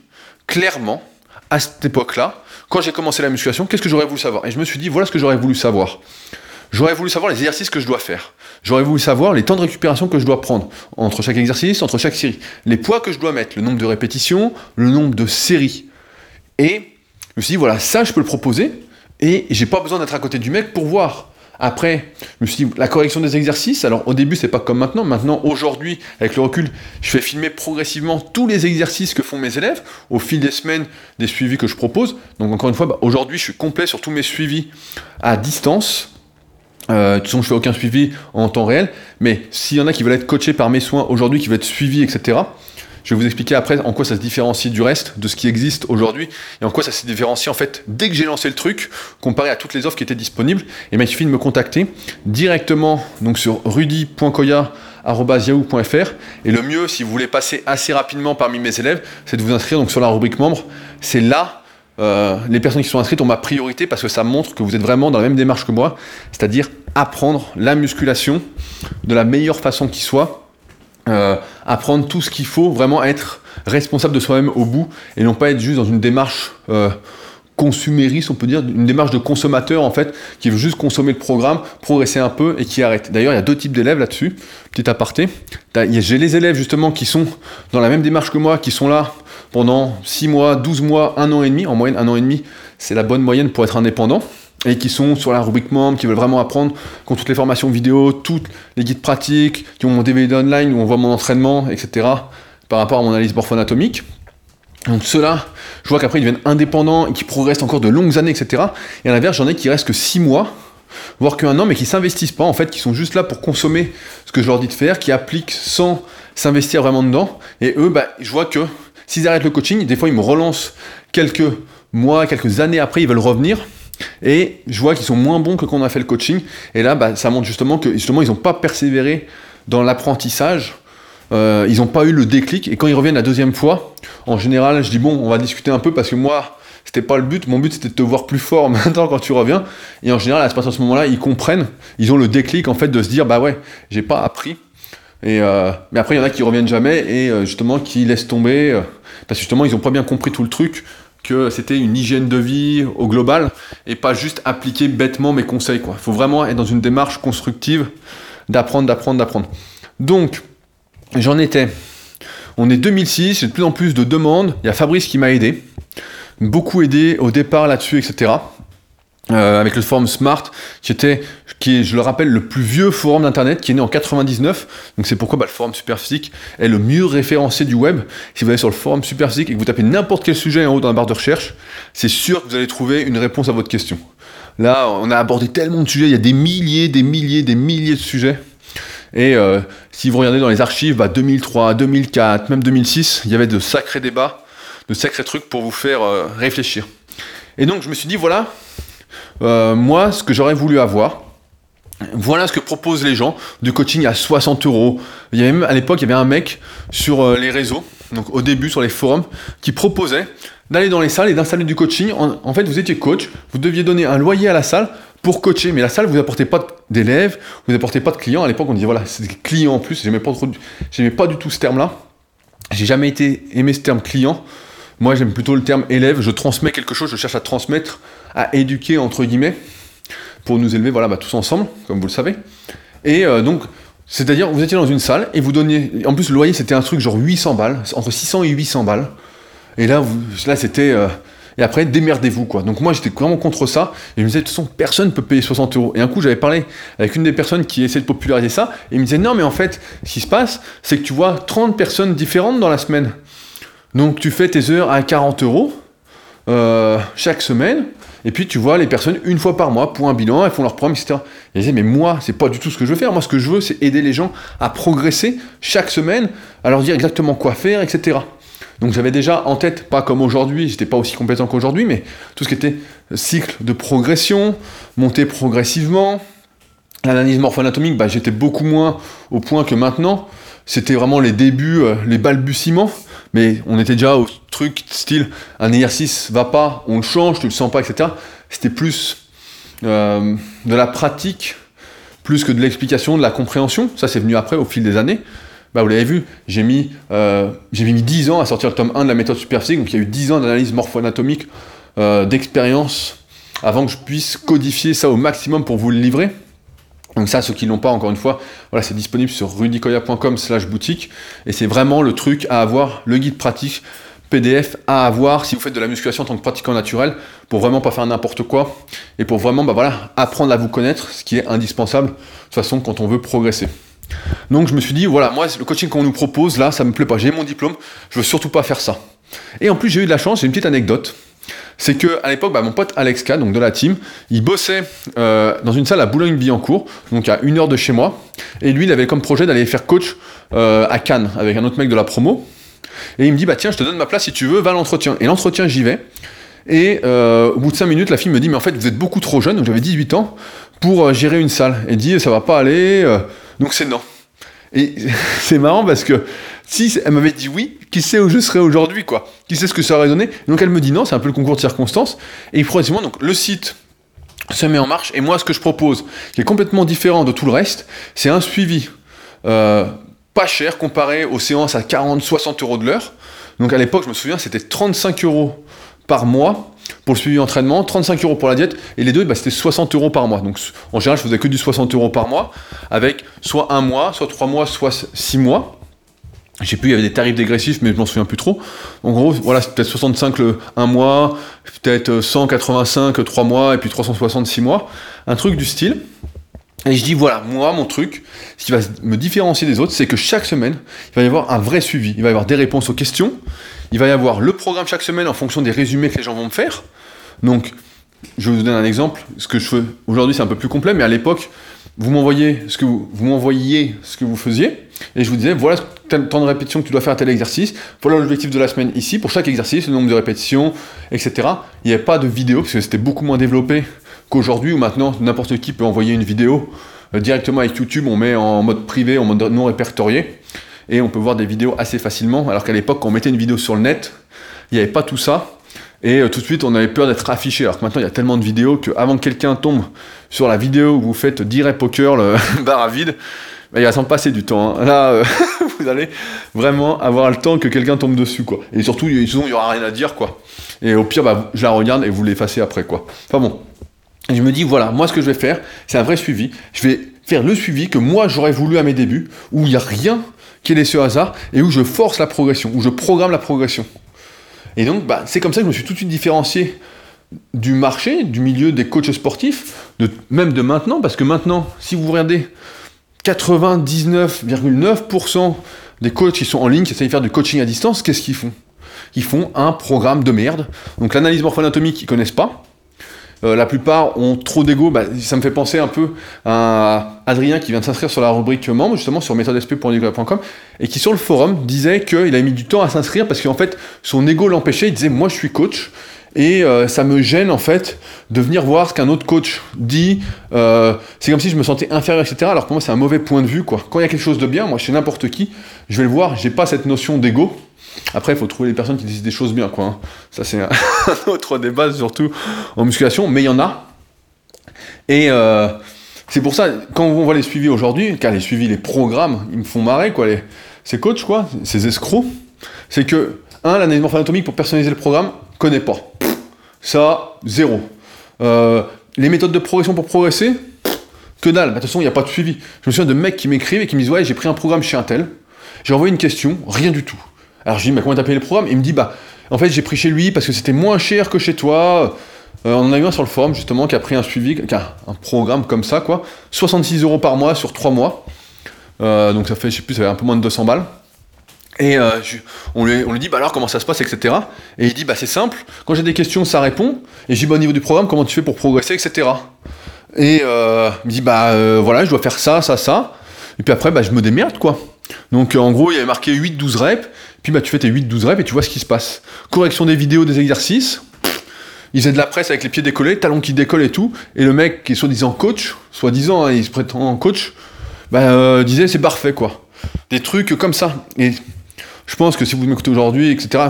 clairement, à cette époque-là, quand j'ai commencé la musculation, qu'est-ce que j'aurais voulu savoir? Et je me suis dit, voilà ce que j'aurais voulu savoir. J'aurais voulu savoir les exercices que je dois faire. J'aurais voulu savoir les temps de récupération que je dois prendre entre chaque exercice, entre chaque série. Les poids que je dois mettre, le nombre de répétitions, le nombre de séries. Et je me suis dit, voilà, ça, je peux le proposer. Et j'ai pas besoin d'être à côté du mec pour voir. Après, je me suis dit, la correction des exercices, alors au début, c'est pas comme maintenant. Maintenant, aujourd'hui, avec le recul, je fais filmer progressivement tous les exercices que font mes élèves au fil des semaines, des suivis que je propose. Donc, encore une fois, bah, aujourd'hui, je suis complet sur tous mes suivis à distance. Euh, de toute façon, je fais aucun suivi en temps réel. Mais s'il y en a qui veulent être coachés par mes soins aujourd'hui, qui veulent être suivis, etc., je vais vous expliquer après en quoi ça se différencie du reste, de ce qui existe aujourd'hui, et en quoi ça se différencie en fait dès que j'ai lancé le truc, comparé à toutes les offres qui étaient disponibles. Et bien, il suffit de me contacter directement donc sur rudy.koya.yahoo.fr. Et le mieux, si vous voulez passer assez rapidement parmi mes élèves, c'est de vous inscrire donc sur la rubrique membre. C'est là euh, les personnes qui sont inscrites ont ma priorité parce que ça montre que vous êtes vraiment dans la même démarche que moi, c'est-à-dire apprendre la musculation de la meilleure façon qui soit euh, apprendre tout ce qu'il faut, vraiment être responsable de soi-même au bout et non pas être juste dans une démarche euh, consumériste, on peut dire, une démarche de consommateur en fait, qui veut juste consommer le programme, progresser un peu et qui arrête. D'ailleurs, il y a deux types d'élèves là-dessus, petit aparté. J'ai les élèves justement qui sont dans la même démarche que moi, qui sont là pendant 6 mois, 12 mois, 1 an et demi, en moyenne 1 an et demi, c'est la bonne moyenne pour être indépendant, et qui sont sur la rubrique membre, qui veulent vraiment apprendre, qui ont toutes les formations vidéo, toutes les guides pratiques, qui ont mon DVD online où on voit mon entraînement, etc., par rapport à mon analyse morpho-anatomique. Donc ceux-là, je vois qu'après ils deviennent indépendants et qui progressent encore de longues années, etc. Et à l'inverse, j'en ai qui restent que 6 mois, voire qu'un an, mais qui s'investissent pas, en fait, qui sont juste là pour consommer ce que je leur dis de faire, qui appliquent sans s'investir vraiment dedans. Et eux, bah, je vois que s'ils arrêtent le coaching, des fois ils me relancent quelques mois, quelques années après, ils veulent revenir. Et je vois qu'ils sont moins bons que quand on a fait le coaching. Et là, bah, ça montre justement que justement ils n'ont pas persévéré dans l'apprentissage euh, ils n'ont pas eu le déclic. Et quand ils reviennent la deuxième fois, en général, je dis bon, on va discuter un peu parce que moi, c'était pas le but. Mon but, c'était de te voir plus fort maintenant quand tu reviens. Et en général, à ce moment-là, ils comprennent, ils ont le déclic en fait de se dire bah ouais, j'ai pas appris. Et euh, mais après, il y en a qui reviennent jamais et euh, justement qui laissent tomber parce que justement, ils n'ont pas bien compris tout le truc que c'était une hygiène de vie au global et pas juste appliquer bêtement mes conseils. Il faut vraiment être dans une démarche constructive d'apprendre, d'apprendre, d'apprendre. Donc, j'en étais. On est 2006, j'ai de plus en plus de demandes. Il y a Fabrice qui m'a aidé, beaucoup aidé au départ là-dessus, etc. Euh, avec le forum Smart, qui était, qui est, je le rappelle, le plus vieux forum d'internet, qui est né en 99. Donc c'est pourquoi bah, le forum Superphysique est le mieux référencé du web. Si vous allez sur le forum Superphysique et que vous tapez n'importe quel sujet en haut dans la barre de recherche, c'est sûr que vous allez trouver une réponse à votre question. Là, on a abordé tellement de sujets, il y a des milliers, des milliers, des milliers de sujets. Et euh, si vous regardez dans les archives, 2003, bah, 2004, même 2006, il y avait de sacrés débats, de sacrés trucs pour vous faire euh, réfléchir. Et donc je me suis dit, voilà, euh, moi, ce que j'aurais voulu avoir, voilà ce que proposent les gens, du coaching à 60 euros. Il y avait même, à l'époque, il y avait un mec sur les réseaux, donc au début sur les forums, qui proposait d'aller dans les salles et d'installer du coaching. En, fait, vous étiez coach, vous deviez donner un loyer à la salle pour coacher, mais la salle, vous apportez pas d'élèves, vous apportez pas de clients. À l'époque, on disait voilà, c'est des clients en plus. J'aimais pas pas du tout ce terme-là. J'ai jamais aimé ce terme client. Moi, j'aime plutôt le terme élève. Je transmets quelque chose, je cherche à transmettre, à éduquer entre guillemets, pour nous élever, voilà, bah, tous ensemble, comme vous le savez. Et euh, donc, c'est-à-dire, vous étiez dans une salle et vous donniez. En plus, le loyer, c'était un truc genre 800 balles, entre 600 et 800 balles. Et là, vous, là, c'était. Euh, et après, démerdez-vous, quoi. Donc moi, j'étais vraiment contre ça. Et je me disais, de toute façon, personne ne peut payer 60 euros. Et un coup, j'avais parlé avec une des personnes qui essaie de populariser ça. Et il me disait, non, mais en fait, ce qui se passe, c'est que tu vois 30 personnes différentes dans la semaine. Donc tu fais tes heures à 40 euros euh, chaque semaine. Et puis tu vois les personnes une fois par mois pour un bilan, elles font leur programme, etc. Et je mais moi, c'est pas du tout ce que je veux faire. Moi, ce que je veux, c'est aider les gens à progresser chaque semaine, à leur dire exactement quoi faire, etc. Donc j'avais déjà en tête, pas comme aujourd'hui, j'étais pas aussi compétent qu'aujourd'hui, mais tout ce qui était cycle de progression, monter progressivement. L'analyse morpho-anatomique, bah, j'étais beaucoup moins au point que maintenant. C'était vraiment les débuts, euh, les balbutiements, mais on était déjà au truc style un exercice va pas, on le change, tu le sens pas, etc. C'était plus euh, de la pratique, plus que de l'explication, de la compréhension. Ça, c'est venu après, au fil des années. Bah, vous l'avez vu, j'ai mis, euh, mis 10 ans à sortir le tome 1 de la méthode Superphysique, donc il y a eu 10 ans d'analyse morpho-anatomique, euh, d'expérience, avant que je puisse codifier ça au maximum pour vous le livrer. Donc ça, ceux qui l'ont pas, encore une fois, voilà, c'est disponible sur rudicoya.com slash boutique, et c'est vraiment le truc à avoir, le guide pratique, PDF à avoir si vous faites de la musculation en tant que pratiquant naturel, pour vraiment pas faire n'importe quoi, et pour vraiment bah, voilà, apprendre à vous connaître, ce qui est indispensable, de toute façon, quand on veut progresser. Donc je me suis dit, voilà, moi, le coaching qu'on nous propose, là, ça me plaît pas. J'ai mon diplôme, je veux surtout pas faire ça. Et en plus, j'ai eu de la chance, j'ai une petite anecdote. C'est que à l'époque, bah, mon pote Alex K, donc de la team, il bossait euh, dans une salle à Boulogne-Billancourt, donc à une heure de chez moi. Et lui, il avait comme projet d'aller faire coach euh, à Cannes avec un autre mec de la promo. Et il me dit, bah tiens, je te donne ma place si tu veux, va à l'entretien. Et l'entretien, j'y vais. Et euh, au bout de 5 minutes, la fille me dit, mais en fait, vous êtes beaucoup trop jeune, donc j'avais 18 ans, pour gérer une salle. Et dit, ça va pas aller donc c'est non. Et c'est marrant parce que si elle m'avait dit oui, qui sait où je serais aujourd'hui, quoi Qui sait ce que ça aurait donné Donc elle me dit non, c'est un peu le concours de circonstances. Et progressivement, donc le site se met en marche. Et moi, ce que je propose, qui est complètement différent de tout le reste, c'est un suivi euh, pas cher comparé aux séances à 40-60 euros de l'heure. Donc à l'époque, je me souviens, c'était 35 euros par mois pour le suivi entraînement, 35 euros pour la diète, et les deux, bah, c'était 60 euros par mois. Donc en général, je faisais que du 60 euros par mois, avec soit un mois, soit trois mois, soit six mois. Je sais plus, il y avait des tarifs dégressifs, mais je m'en souviens plus trop. En gros, voilà, c'était peut-être 65 le 1 mois, peut-être 185 3 mois, et puis 366 mois. Un truc du style. Et je dis, voilà, moi, mon truc, ce qui va me différencier des autres, c'est que chaque semaine, il va y avoir un vrai suivi. Il va y avoir des réponses aux questions. Il va y avoir le programme chaque semaine en fonction des résumés que les gens vont me faire. Donc, je vais vous donner un exemple. Ce que je fais aujourd'hui, c'est un peu plus complet, mais à l'époque, vous m'envoyiez ce que vous, m'envoyiez ce que vous faisiez, et je vous disais, voilà tel temps de répétition que tu dois faire à tel exercice, voilà l'objectif de la semaine ici, pour chaque exercice, le nombre de répétitions, etc. Il n'y avait pas de vidéo, parce que c'était beaucoup moins développé qu'aujourd'hui, où maintenant n'importe qui peut envoyer une vidéo euh, directement avec YouTube, on met en mode privé, en mode non répertorié, et on peut voir des vidéos assez facilement, alors qu'à l'époque, quand on mettait une vidéo sur le net, il n'y avait pas tout ça, et euh, tout de suite, on avait peur d'être affiché. Alors que maintenant, il y a tellement de vidéos qu'avant que quelqu'un tombe sur la vidéo où vous faites 10 reps poker, le bar à vide, bah, il va s'en passer du temps. Hein. Là, euh, vous allez vraiment avoir le temps que quelqu'un tombe dessus, quoi. Et surtout, il n'y aura rien à dire, quoi. Et au pire, bah, je la regarde et vous l'effacez après, quoi. Enfin bon. je me dis, voilà, moi, ce que je vais faire, c'est un vrai suivi. Je vais faire le suivi que moi, j'aurais voulu à mes débuts, où il n'y a rien qui est laissé au hasard, et où je force la progression, où je programme la progression. Et donc, bah, c'est comme ça que je me suis tout de suite différencié du marché, du milieu des coachs sportifs, même de maintenant, parce que maintenant, si vous regardez 99,9% des coachs qui sont en ligne, qui essayent de faire du coaching à distance, qu'est-ce qu'ils font? Ils font un programme de merde. Donc l'analyse morpho-anatomique, ils connaissent pas. Euh, la plupart ont trop d'ego. Bah, ça me fait penser un peu à Adrien qui vient de s'inscrire sur la rubrique membre, justement sur méthodesp.nicolas.com, et qui sur le forum disait qu'il a mis du temps à s'inscrire parce qu'en fait son ego l'empêchait. Il disait Moi je suis coach. Et euh, ça me gêne en fait de venir voir ce qu'un autre coach dit. Euh, c'est comme si je me sentais inférieur, etc. Alors pour moi c'est un mauvais point de vue quoi. Quand il y a quelque chose de bien, moi chez n'importe qui, je vais le voir. J'ai pas cette notion d'ego. Après, il faut trouver les personnes qui disent des choses bien, quoi. Hein. Ça, c'est un autre débat, surtout en musculation, mais il y en a. Et euh, c'est pour ça, quand on voit les suivis aujourd'hui, car les suivis, les programmes, ils me font marrer, quoi. Ces coachs, quoi, ces escrocs, c'est que, un, l'analyse morpho-anatomique pour personnaliser le programme, connaît pas. Ça, zéro. Euh, les méthodes de progression pour progresser, que dalle. De toute façon, il n'y a pas de suivi. Je me souviens de mecs qui m'écrivent et qui me disent Ouais, j'ai pris un programme chez un tel, j'ai envoyé une question, rien du tout. Alors je dis, mais comment t'as payé le programme? Il me dit, bah, en fait, j'ai pris chez lui parce que c'était moins cher que chez toi. Euh, on en a eu un sur le forum, justement, qui a pris un suivi, un programme comme ça, quoi. 66 euros par mois sur 3 mois. Euh, donc ça fait, je sais plus, un peu moins de 200 balles. Et euh, on, lui, on, lui, dit, bah alors comment ça se passe, etc. Et il dit, bah c'est simple, quand j'ai des questions, ça répond. Et je dis, bah au niveau du programme, comment tu fais pour progresser, etc. Et il me dit, bah voilà, je dois faire ça, ça, ça. Et puis après, bah je me démerde, quoi. Donc en gros, il y avait marqué 8-12 reps. Puis bah, tu fais tes 8-12 reps et tu vois ce qui se passe. Correction des vidéos, des exercices. Ils faisaient de la presse avec les pieds décollés, talons qui décollent et tout. Et le mec qui est soi-disant coach, soi-disant, hein, il se prétend coach, bah, euh, disait c'est parfait quoi. Des trucs comme ça. Et je pense que si vous m'écoutez aujourd'hui, etc.,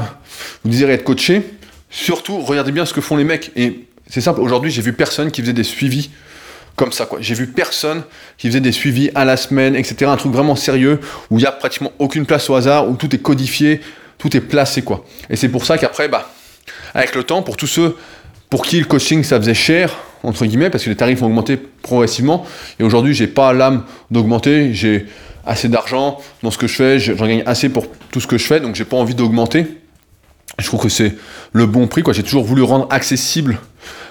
vous désirez être coaché, surtout regardez bien ce que font les mecs. Et c'est simple, aujourd'hui j'ai vu personne qui faisait des suivis comme ça quoi. J'ai vu personne qui faisait des suivis à la semaine, etc. Un truc vraiment sérieux où il y a pratiquement aucune place au hasard, où tout est codifié, tout est placé quoi. Et c'est pour ça qu'après, bah, avec le temps, pour tous ceux pour qui le coaching ça faisait cher entre guillemets, parce que les tarifs ont augmenté progressivement, et aujourd'hui j'ai pas l'âme d'augmenter, j'ai assez d'argent dans ce que je fais, j'en gagne assez pour tout ce que je fais, donc j'ai pas envie d'augmenter. Je trouve que c'est le bon prix, quoi. J'ai toujours voulu rendre accessible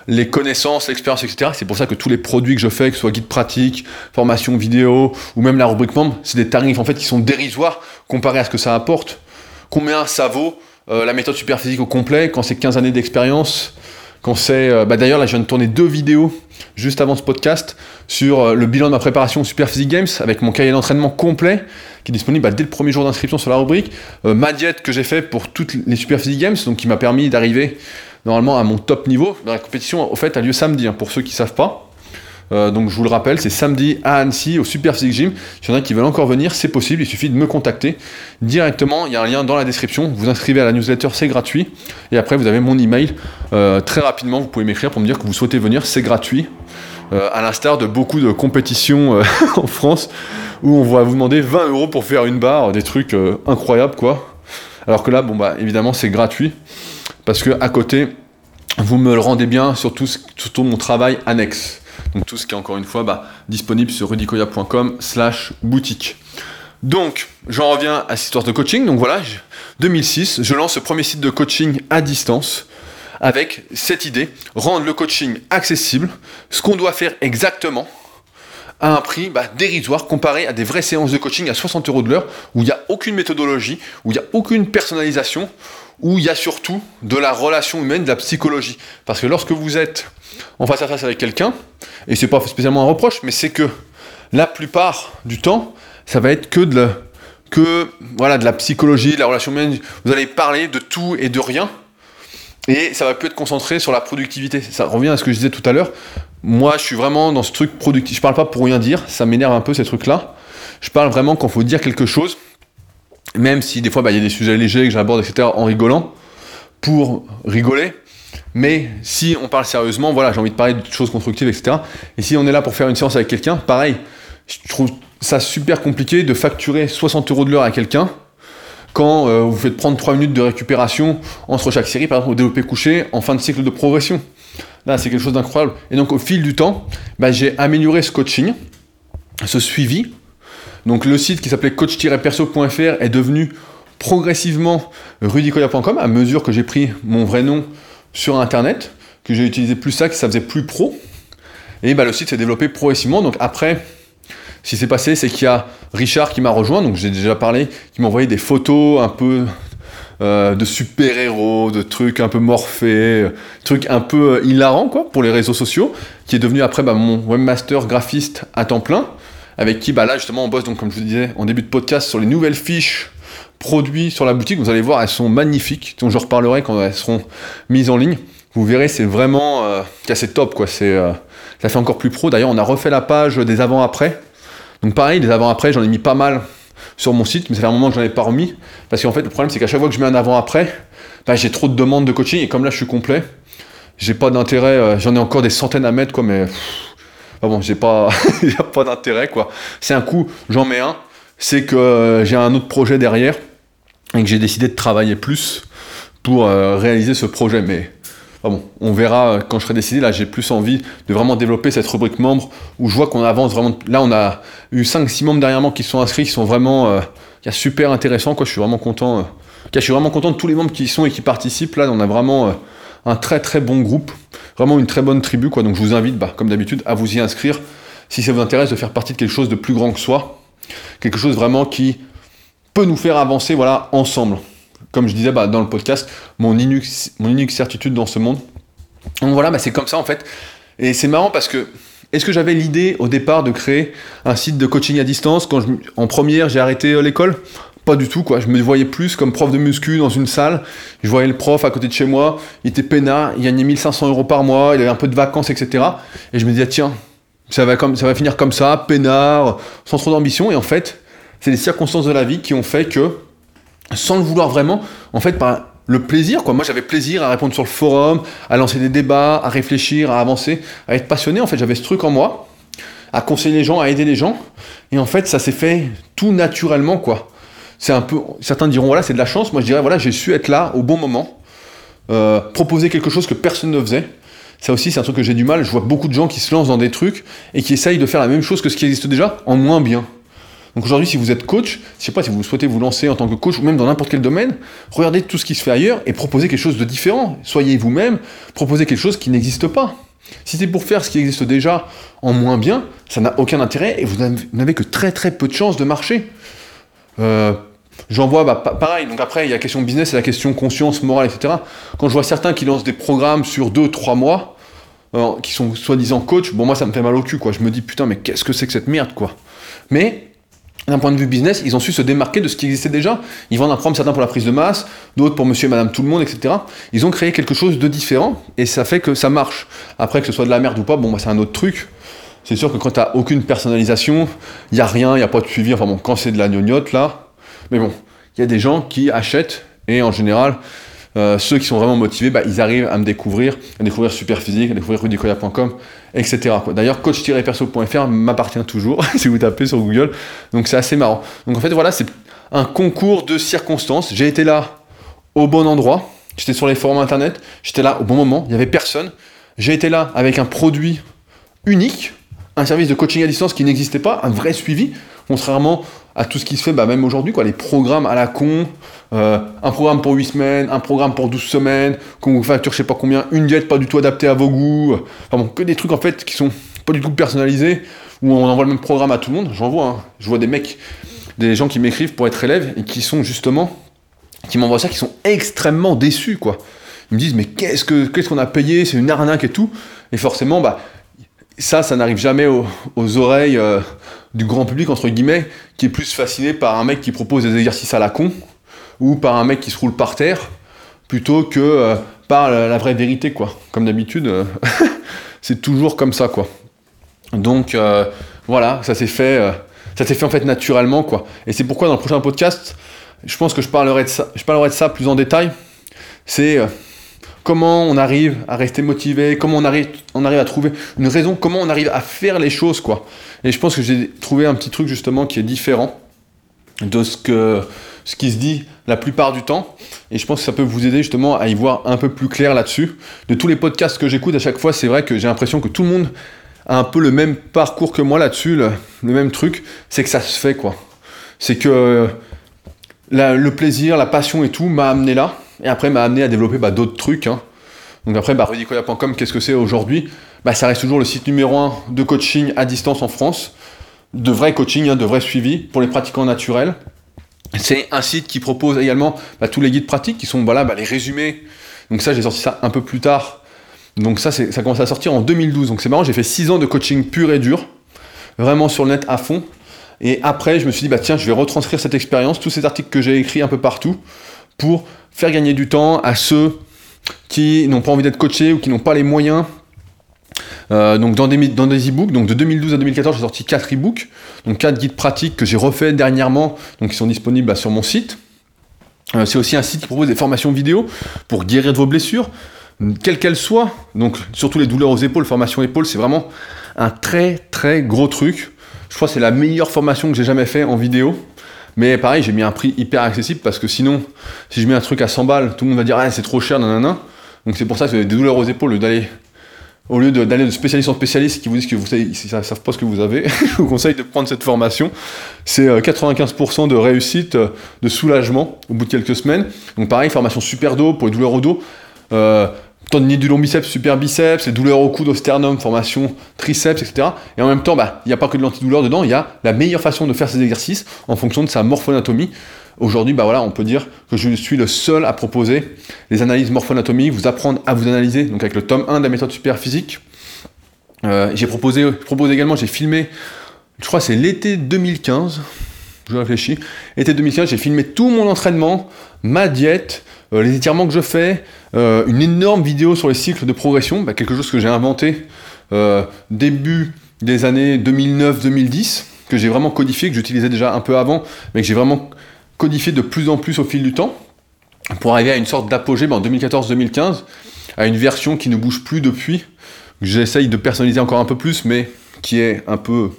les connaissances, l'expérience, etc. C'est pour ça que tous les produits que je fais, que ce soit guide pratique, formation vidéo, ou même la rubrique membre, c'est des tarifs en fait qui sont dérisoires comparés à ce que ça apporte. Combien ça vaut euh, la méthode super physique au complet quand c'est 15 années d'expérience quand c'est, euh, bah d'ailleurs là je viens de tourner deux vidéos juste avant ce podcast sur euh, le bilan de ma préparation au Super Physique Games avec mon cahier d'entraînement complet qui est disponible bah, dès le premier jour d'inscription sur la rubrique, ma diète que j'ai fait pour toutes les Super Physique Games donc qui m'a permis d'arriver normalement à mon top niveau. La compétition, au fait, a lieu samedi, hein, pour ceux qui ne savent pas. Euh, donc je vous le rappelle, c'est samedi à Annecy au Super Physique Gym. Si y en a qui veulent encore venir, c'est possible, il suffit de me contacter directement. Il y a un lien dans la description. Vous inscrivez à la newsletter, c'est gratuit. Et après, vous avez mon email. Euh, très rapidement, vous pouvez m'écrire pour me dire que vous souhaitez venir, c'est gratuit. Euh, à l'instar de beaucoup de compétitions en France où on va vous demander 20 euros pour faire une barre, des trucs incroyables quoi. Alors que là, bon bah évidemment, c'est gratuit parce que à côté, vous me le rendez bien sur tout, mon travail annexe. Donc tout ce qui est encore une fois bah, disponible sur rudicoya.com slash boutique. Donc, j'en reviens à cette histoire de coaching. Donc voilà, 2006, je lance ce premier site de coaching à distance avec cette idée, rendre le coaching accessible, ce qu'on doit faire exactement à un prix bah, dérisoire comparé à des vraies séances de coaching à 60 euros de l'heure où il n'y a aucune méthodologie, où il n'y a aucune personnalisation, où il y a surtout de la relation humaine, de la psychologie. Parce que lorsque vous êtes en face à face avec quelqu'un, et c'est pas spécialement un reproche, mais c'est que la plupart du temps, ça va être que de la, que, voilà, de la psychologie, de la relation humaine. Vous allez parler de tout et de rien. Et ça va plus être concentré sur la productivité. Ça revient à ce que je disais tout à l'heure. Moi, je suis vraiment dans ce truc productif. Je parle pas pour rien dire. Ça m'énerve un peu ces trucs-là. Je parle vraiment quand faut dire quelque chose. Même si des fois, bah, il y a des sujets légers que j'aborde, etc., en rigolant. Pour rigoler. Mais si on parle sérieusement, voilà, j'ai envie de parler de choses constructives, etc. Et si on est là pour faire une séance avec quelqu'un, pareil, je trouve ça super compliqué de facturer 60 euros de l'heure à quelqu'un quand euh, vous faites prendre 3 minutes de récupération entre chaque série, par exemple au développé couché, en fin de cycle de progression. Là, c'est quelque chose d'incroyable. Et donc, au fil du temps, bah, j'ai amélioré ce coaching, ce suivi. Donc, le site qui s'appelait coach-perso.fr est devenu progressivement rudicoya.com à mesure que j'ai pris mon vrai nom sur Internet, que j'ai utilisé plus ça, que ça faisait plus pro. Et bah, le site s'est développé progressivement. Donc, après, ce qui s'est passé, c'est qu'il y a Richard qui m'a rejoint, donc j'ai déjà parlé, qui m'a envoyé des photos un peu euh, de super-héros, de trucs un peu morphés, trucs un peu euh, hilarants quoi, pour les réseaux sociaux, qui est devenu après bah, mon webmaster graphiste à temps plein, avec qui bah, là justement on bosse, donc, comme je vous disais en début de podcast, sur les nouvelles fiches produits sur la boutique. Vous allez voir, elles sont magnifiques, dont je reparlerai quand elles seront mises en ligne. Vous verrez, c'est vraiment euh, assez top, quoi. C'est, ça fait encore plus pro. D'ailleurs, on a refait la page des avant-après donc pareil, les avant-après, j'en ai mis pas mal sur mon site, mais ça fait un moment que j'en ai pas remis. Parce qu'en fait, le problème, c'est qu'à chaque fois que je mets un avant-après, bah, j'ai trop de demandes de coaching, et comme là, je suis complet, j'ai pas d'intérêt, euh, j'en ai encore des centaines à mettre, quoi, mais bon, j'ai pas, a pas d'intérêt, quoi. C'est un coup, j'en mets un, c'est que euh, j'ai un autre projet derrière, et que j'ai décidé de travailler plus pour euh, réaliser ce projet, mais ah bon, on verra euh, quand je serai décidé. Là, j'ai plus envie de vraiment développer cette rubrique membres où je vois qu'on avance vraiment. Là, on a eu 5-6 membres derrière moi qui sont inscrits, qui sont vraiment euh, super intéressants. Quoi. Je suis vraiment content. Je suis vraiment content de tous les membres qui y sont et qui participent. Là, on a vraiment un très très bon groupe, vraiment une très bonne tribu. Quoi. Donc, je vous invite, bah, comme d'habitude, à vous y inscrire si ça vous intéresse de faire partie de quelque chose de plus grand que soi, quelque chose vraiment qui peut nous faire avancer, voilà, ensemble comme je disais bah, dans le podcast, mon unique, certitude dans ce monde. Donc voilà, bah, c'est comme ça en fait. Et c'est marrant parce que, est-ce que j'avais l'idée au départ de créer un site de coaching à distance? Quand en première j'ai arrêté euh, l'école pas du tout quoi, je me voyais plus comme prof de muscu dans une salle, je voyais le prof à côté de chez moi, il était peinard, il gagnait 1500 euros par mois, il avait un peu de vacances, etc. Et je me disais tiens, ça va, comme, ça va finir comme ça, peinard, sans trop d'ambition, et en fait, c'est les circonstances de la vie qui ont fait que sans le vouloir vraiment, en fait, par le plaisir, quoi. Moi, j'avais plaisir à répondre sur le forum, à lancer des débats, à réfléchir, à avancer, à être passionné. En fait, j'avais ce truc en moi, à conseiller les gens, à aider les gens. Et en fait, ça s'est fait tout naturellement, quoi. C'est un peu, certains diront, voilà, c'est de la chance. Moi, je dirais, voilà, j'ai su être là au bon moment, euh, proposer quelque chose que personne ne faisait. Ça aussi, c'est un truc que j'ai du mal. Je vois beaucoup de gens qui se lancent dans des trucs et qui essayent de faire la même chose que ce qui existe déjà, en moins bien. Donc aujourd'hui, si vous êtes coach, je sais pas si vous souhaitez vous lancer en tant que coach ou même dans n'importe quel domaine, regardez tout ce qui se fait ailleurs et proposez quelque chose de différent. Soyez vous-même, proposez quelque chose qui n'existe pas. Si c'est pour faire ce qui existe déjà en moins bien, ça n'a aucun intérêt et vous n'avez que très très peu de chances de marcher. Euh, J'en vois, bah, pareil, donc après il y a la question business et la question conscience, morale, etc. Quand je vois certains qui lancent des programmes sur 2-3 mois, euh, qui sont soi-disant coach, bon moi ça me fait mal au cul, quoi. Je me dis putain mais qu'est-ce que c'est que cette merde, quoi? Mais d'un point de vue business, ils ont su se démarquer de ce qui existait déjà. Ils vendent un programme certains pour la prise de masse, d'autres pour monsieur et madame tout le monde, etc. Ils ont créé quelque chose de différent et ça fait que ça marche. Après, que ce soit de la merde ou pas, bon, bah, c'est un autre truc. C'est sûr que quand tu n'as aucune personnalisation, il n'y a rien, il n'y a pas de suivi. Enfin bon, quand c'est de la gnognotte là, mais bon, il y a des gens qui achètent et en général, euh, ceux qui sont vraiment motivés, bah, ils arrivent à me découvrir, à découvrir Superphysique, à découvrir rudicoya.com, etc. D'ailleurs, coach-perso.fr m'appartient toujours, si vous tapez sur Google. Donc c'est assez marrant. Donc en fait, voilà, c'est un concours de circonstances. J'ai été là au bon endroit, j'étais sur les forums internet, j'étais là au bon moment, il n'y avait personne. J'ai été là avec un produit unique, un service de coaching à distance qui n'existait pas, un vrai suivi, contrairement à tout ce qui se fait, bah, même aujourd'hui, les programmes à la con, euh, un programme pour 8 semaines, un programme pour 12 semaines, qu'on vous facture je sais pas combien, une diète pas du tout adaptée à vos goûts, enfin bon, que des trucs en fait qui sont pas du tout personnalisés, où on envoie le même programme à tout le monde, j'en vois, hein. je vois des mecs, des gens qui m'écrivent pour être élèves et qui sont justement, qui m'envoient ça, qui sont extrêmement déçus, quoi. Ils me disent, mais qu'est-ce que qu'est-ce qu'on a payé, c'est une arnaque et tout, et forcément, bah, ça, ça n'arrive jamais aux, oreilles euh, du grand public, entre guillemets, qui est plus fasciné par un mec qui propose des exercices à la con, ou par un mec qui se roule par terre, plutôt que euh, par la, vraie vérité, quoi. Comme d'habitude, euh, c'est toujours comme ça, quoi. Donc, voilà, ça s'est fait, ça s'est fait en fait naturellement, quoi. Et c'est pourquoi dans le prochain podcast, je pense que je parlerai de ça, je parlerai de ça plus en détail. C'est comment on arrive à rester motivé, comment on arrive, à trouver une raison, comment on arrive à faire les choses, quoi. Et je pense que j'ai trouvé un petit truc justement qui est différent de ce, que, ce qui se dit la plupart du temps. Et je pense que ça peut vous aider justement à y voir un peu plus clair là-dessus. De tous les podcasts que j'écoute à chaque fois, c'est vrai que j'ai l'impression que tout le monde a un peu le même parcours que moi là-dessus, le, même truc, c'est que ça se fait, quoi. C'est que le plaisir, la passion et tout m'a amené là et après m'a amené à développer bah, d'autres trucs. Hein. Donc après, bah, qu'est-ce que c'est aujourd'hui? Bah, Ça reste toujours le site numéro 1 de coaching à distance en France, de vrai coaching, hein, de vrai suivi pour les pratiquants naturels. C'est un site qui propose également bah, tous les guides pratiques qui sont les résumés. Donc ça, j'ai sorti ça un peu plus tard. Donc ça, ça commence à sortir en 2012. Donc c'est marrant, j'ai fait 6 ans de coaching pur et dur, vraiment sur le net à fond. Et après, je me suis dit, tiens, je vais retranscrire cette expérience, tous ces articles que j'ai écrits un peu partout, pour faire gagner du temps à ceux qui n'ont pas envie d'être coachés ou qui n'ont pas les moyens. Euh, donc dans des, dans des e-books, donc de 2012 à 2014, j'ai sorti 4 e-books, donc 4 guides pratiques que j'ai refait dernièrement, donc qui sont disponibles bah, sur mon site. Euh, c'est aussi un site qui propose des formations vidéo pour guérir de vos blessures, quelles qu'elles soient. Donc surtout les douleurs aux épaules, formation épaules, c'est vraiment un très très gros truc. Je crois que c'est la meilleure formation que j'ai jamais fait en vidéo. Mais pareil, j'ai mis un prix hyper accessible parce que sinon, si je mets un truc à 100 balles, tout le monde va dire ah, c'est trop cher, nanana. Donc c'est pour ça que des douleurs aux épaules, d'aller au lieu d'aller de spécialiste en spécialiste qui vous disent que vous savez, savent pas ce que vous avez, je vous conseille de prendre cette formation. C'est 95% euh, de réussite, euh, de soulagement au bout de quelques semaines. Donc pareil, formation super dos pour les douleurs au dos. Euh, tendinite du long biceps, super biceps, les douleurs au coude, au sternum, formation triceps, etc. Et en même temps, bah, il n'y a pas que de l'antidouleur dedans, il y a la meilleure façon de faire ces exercices en fonction de sa morphoanatomie. Aujourd'hui, bah on peut dire que je suis le seul à proposer les analyses morpho-anatomiques, vous apprendre à vous analyser, donc avec le tome 1 de la méthode super physique. Euh, j'ai proposé, également, j'ai filmé, je crois que c'est l'été 2015, je réfléchis, été 2015, j'ai filmé tout mon entraînement, ma diète, euh, les étirements que je fais, euh, une énorme vidéo sur les cycles de progression, bah, quelque chose que j'ai inventé euh, début des années 2009-2010, que j'ai vraiment codifié, que j'utilisais déjà un peu avant, mais que j'ai vraiment codifié de plus en plus au fil du temps, pour arriver à une sorte d'apogée bah, en 2014-2015, à une version qui ne bouge plus depuis, que j'essaye de personnaliser encore un peu plus, mais qui est un peu...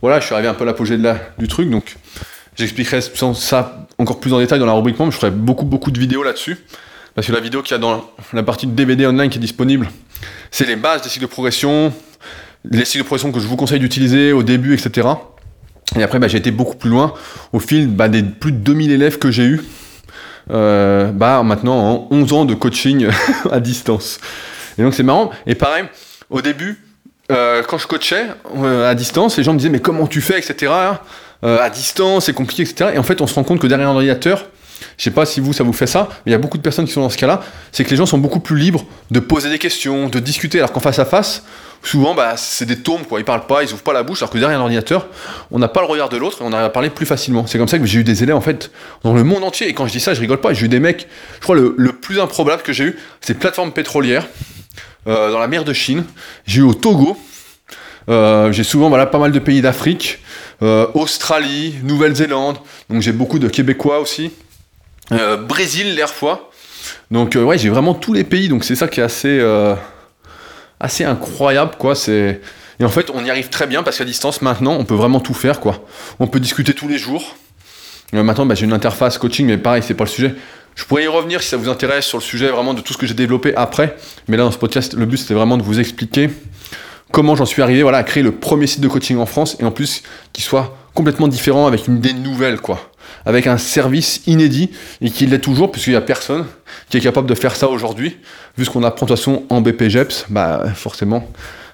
Voilà, je suis arrivé un peu à l'apogée du truc, donc j'expliquerai ça encore plus en détail dans la rubrique membre, je ferai beaucoup beaucoup de vidéos là-dessus. Parce que la vidéo qu'il y a dans la partie DVD online qui est disponible, c'est les bases des cycles de progression, les cycles de progression que je vous conseille d'utiliser au début, etc. Et après, bah, j'ai été beaucoup plus loin au fil bah, des plus de 2000 élèves que j'ai eu. Euh, bah, maintenant en 11 ans de coaching à distance. Et donc c'est marrant. Et pareil, au début, euh, quand je coachais euh, à distance, les gens me disaient mais comment tu fais, etc. à distance, c'est compliqué, etc. Et en fait, on se rend compte que derrière un ordinateur, je sais pas si vous, ça vous fait ça, mais il y a beaucoup de personnes qui sont dans ce cas-là, c'est que les gens sont beaucoup plus libres de poser des questions, de discuter, alors qu'en face à face, souvent, bah, c'est des tomes, quoi. Ils parlent pas, ils ouvrent pas la bouche, alors que derrière un ordinateur, on n'a pas le regard de l'autre et on arrive à parler plus facilement. C'est comme ça que j'ai eu des élèves, en fait, dans le monde entier. Et quand je dis ça, je rigole pas. J'ai eu des mecs, je crois, le, plus improbable que j'ai eu, c'est plateforme pétrolière, euh, dans la mer de Chine. J'ai eu au Togo. Euh, j'ai souvent, voilà, pas mal de pays d'Afrique. Euh, Australie, Nouvelle-Zélande. Donc j'ai beaucoup de Québécois aussi. Euh, Brésil, l'air fois. Donc euh, ouais, j'ai vraiment tous les pays, donc c'est ça qui est assez, assez incroyable, quoi. C'est et en fait, on y arrive très bien parce qu'à distance, maintenant, on peut vraiment tout faire, quoi. On peut discuter tous les jours. maintenant, bah, j'ai une interface coaching, mais pareil, c'est pas le sujet. Je pourrais y revenir si ça vous intéresse sur le sujet vraiment de tout ce que j'ai développé après. Mais là, dans ce podcast, le but c'était vraiment de vous expliquer comment j'en suis arrivé voilà, à créer le premier site de coaching en France et en plus qui soit complètement différent avec une idée nouvelle, quoi. Avec un service inédit et qui l'est toujours puisqu'il n'y a personne qui est capable de faire ça aujourd'hui. Vu ce qu'on apprend de façon en BPGEPS, bah forcément,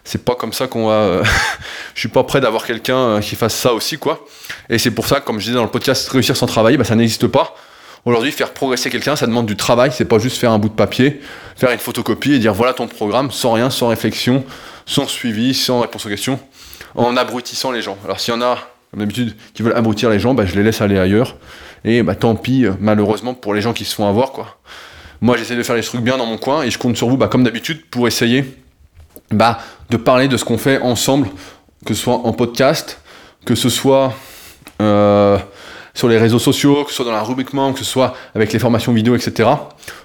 c'est pas comme ça qu'on va. Euh, je suis pas prêt d'avoir quelqu'un euh, qui fasse ça aussi, quoi. Et c'est pour ça, comme je disais dans le podcast, réussir sans travailler, bah, ça n'existe pas. Aujourd'hui, faire progresser quelqu'un, ça demande du travail. C'est pas juste faire un bout de papier, faire une photocopie et dire voilà ton programme, sans rien, sans réflexion, sans suivi, sans réponse aux questions, en abrutissant les gens. Alors s'il y en a, comme d'habitude, qui veulent abrutir les gens, bah, je les laisse aller ailleurs. Et bah, tant pis, euh, malheureusement, pour les gens qui se font avoir, quoi. Moi, j'essaie de faire les trucs bien dans mon coin et je compte sur vous, bah, comme d'habitude, pour essayer bah, de parler de ce qu'on fait ensemble, que ce soit en podcast, que ce soit euh, sur les réseaux sociaux, que ce soit dans la rubrique membre, que ce soit avec les formations vidéo, etc.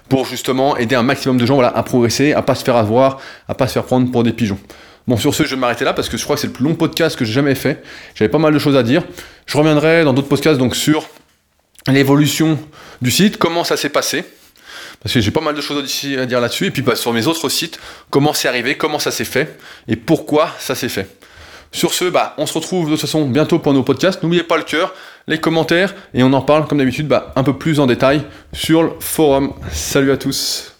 Pour justement aider un maximum de gens à progresser, à pas se faire avoir, à pas se faire prendre pour des pigeons. Bon, sur ce, je vais m'arrêter là parce que je crois que c'est le plus long podcast que j'ai jamais fait. J'avais pas mal de choses à dire. Je reviendrai dans d'autres podcasts donc sur l'évolution du site, comment ça s'est passé, parce que j'ai pas mal de choses à dire là-dessus, et puis bah, sur mes autres sites, comment c'est arrivé, comment ça s'est fait, et pourquoi ça s'est fait. Sur ce, bah, on se retrouve de toute façon bientôt pour nos podcasts. N'oubliez pas le cœur, les commentaires, et on en parle comme d'habitude bah, un peu plus en détail sur le forum. Salut à tous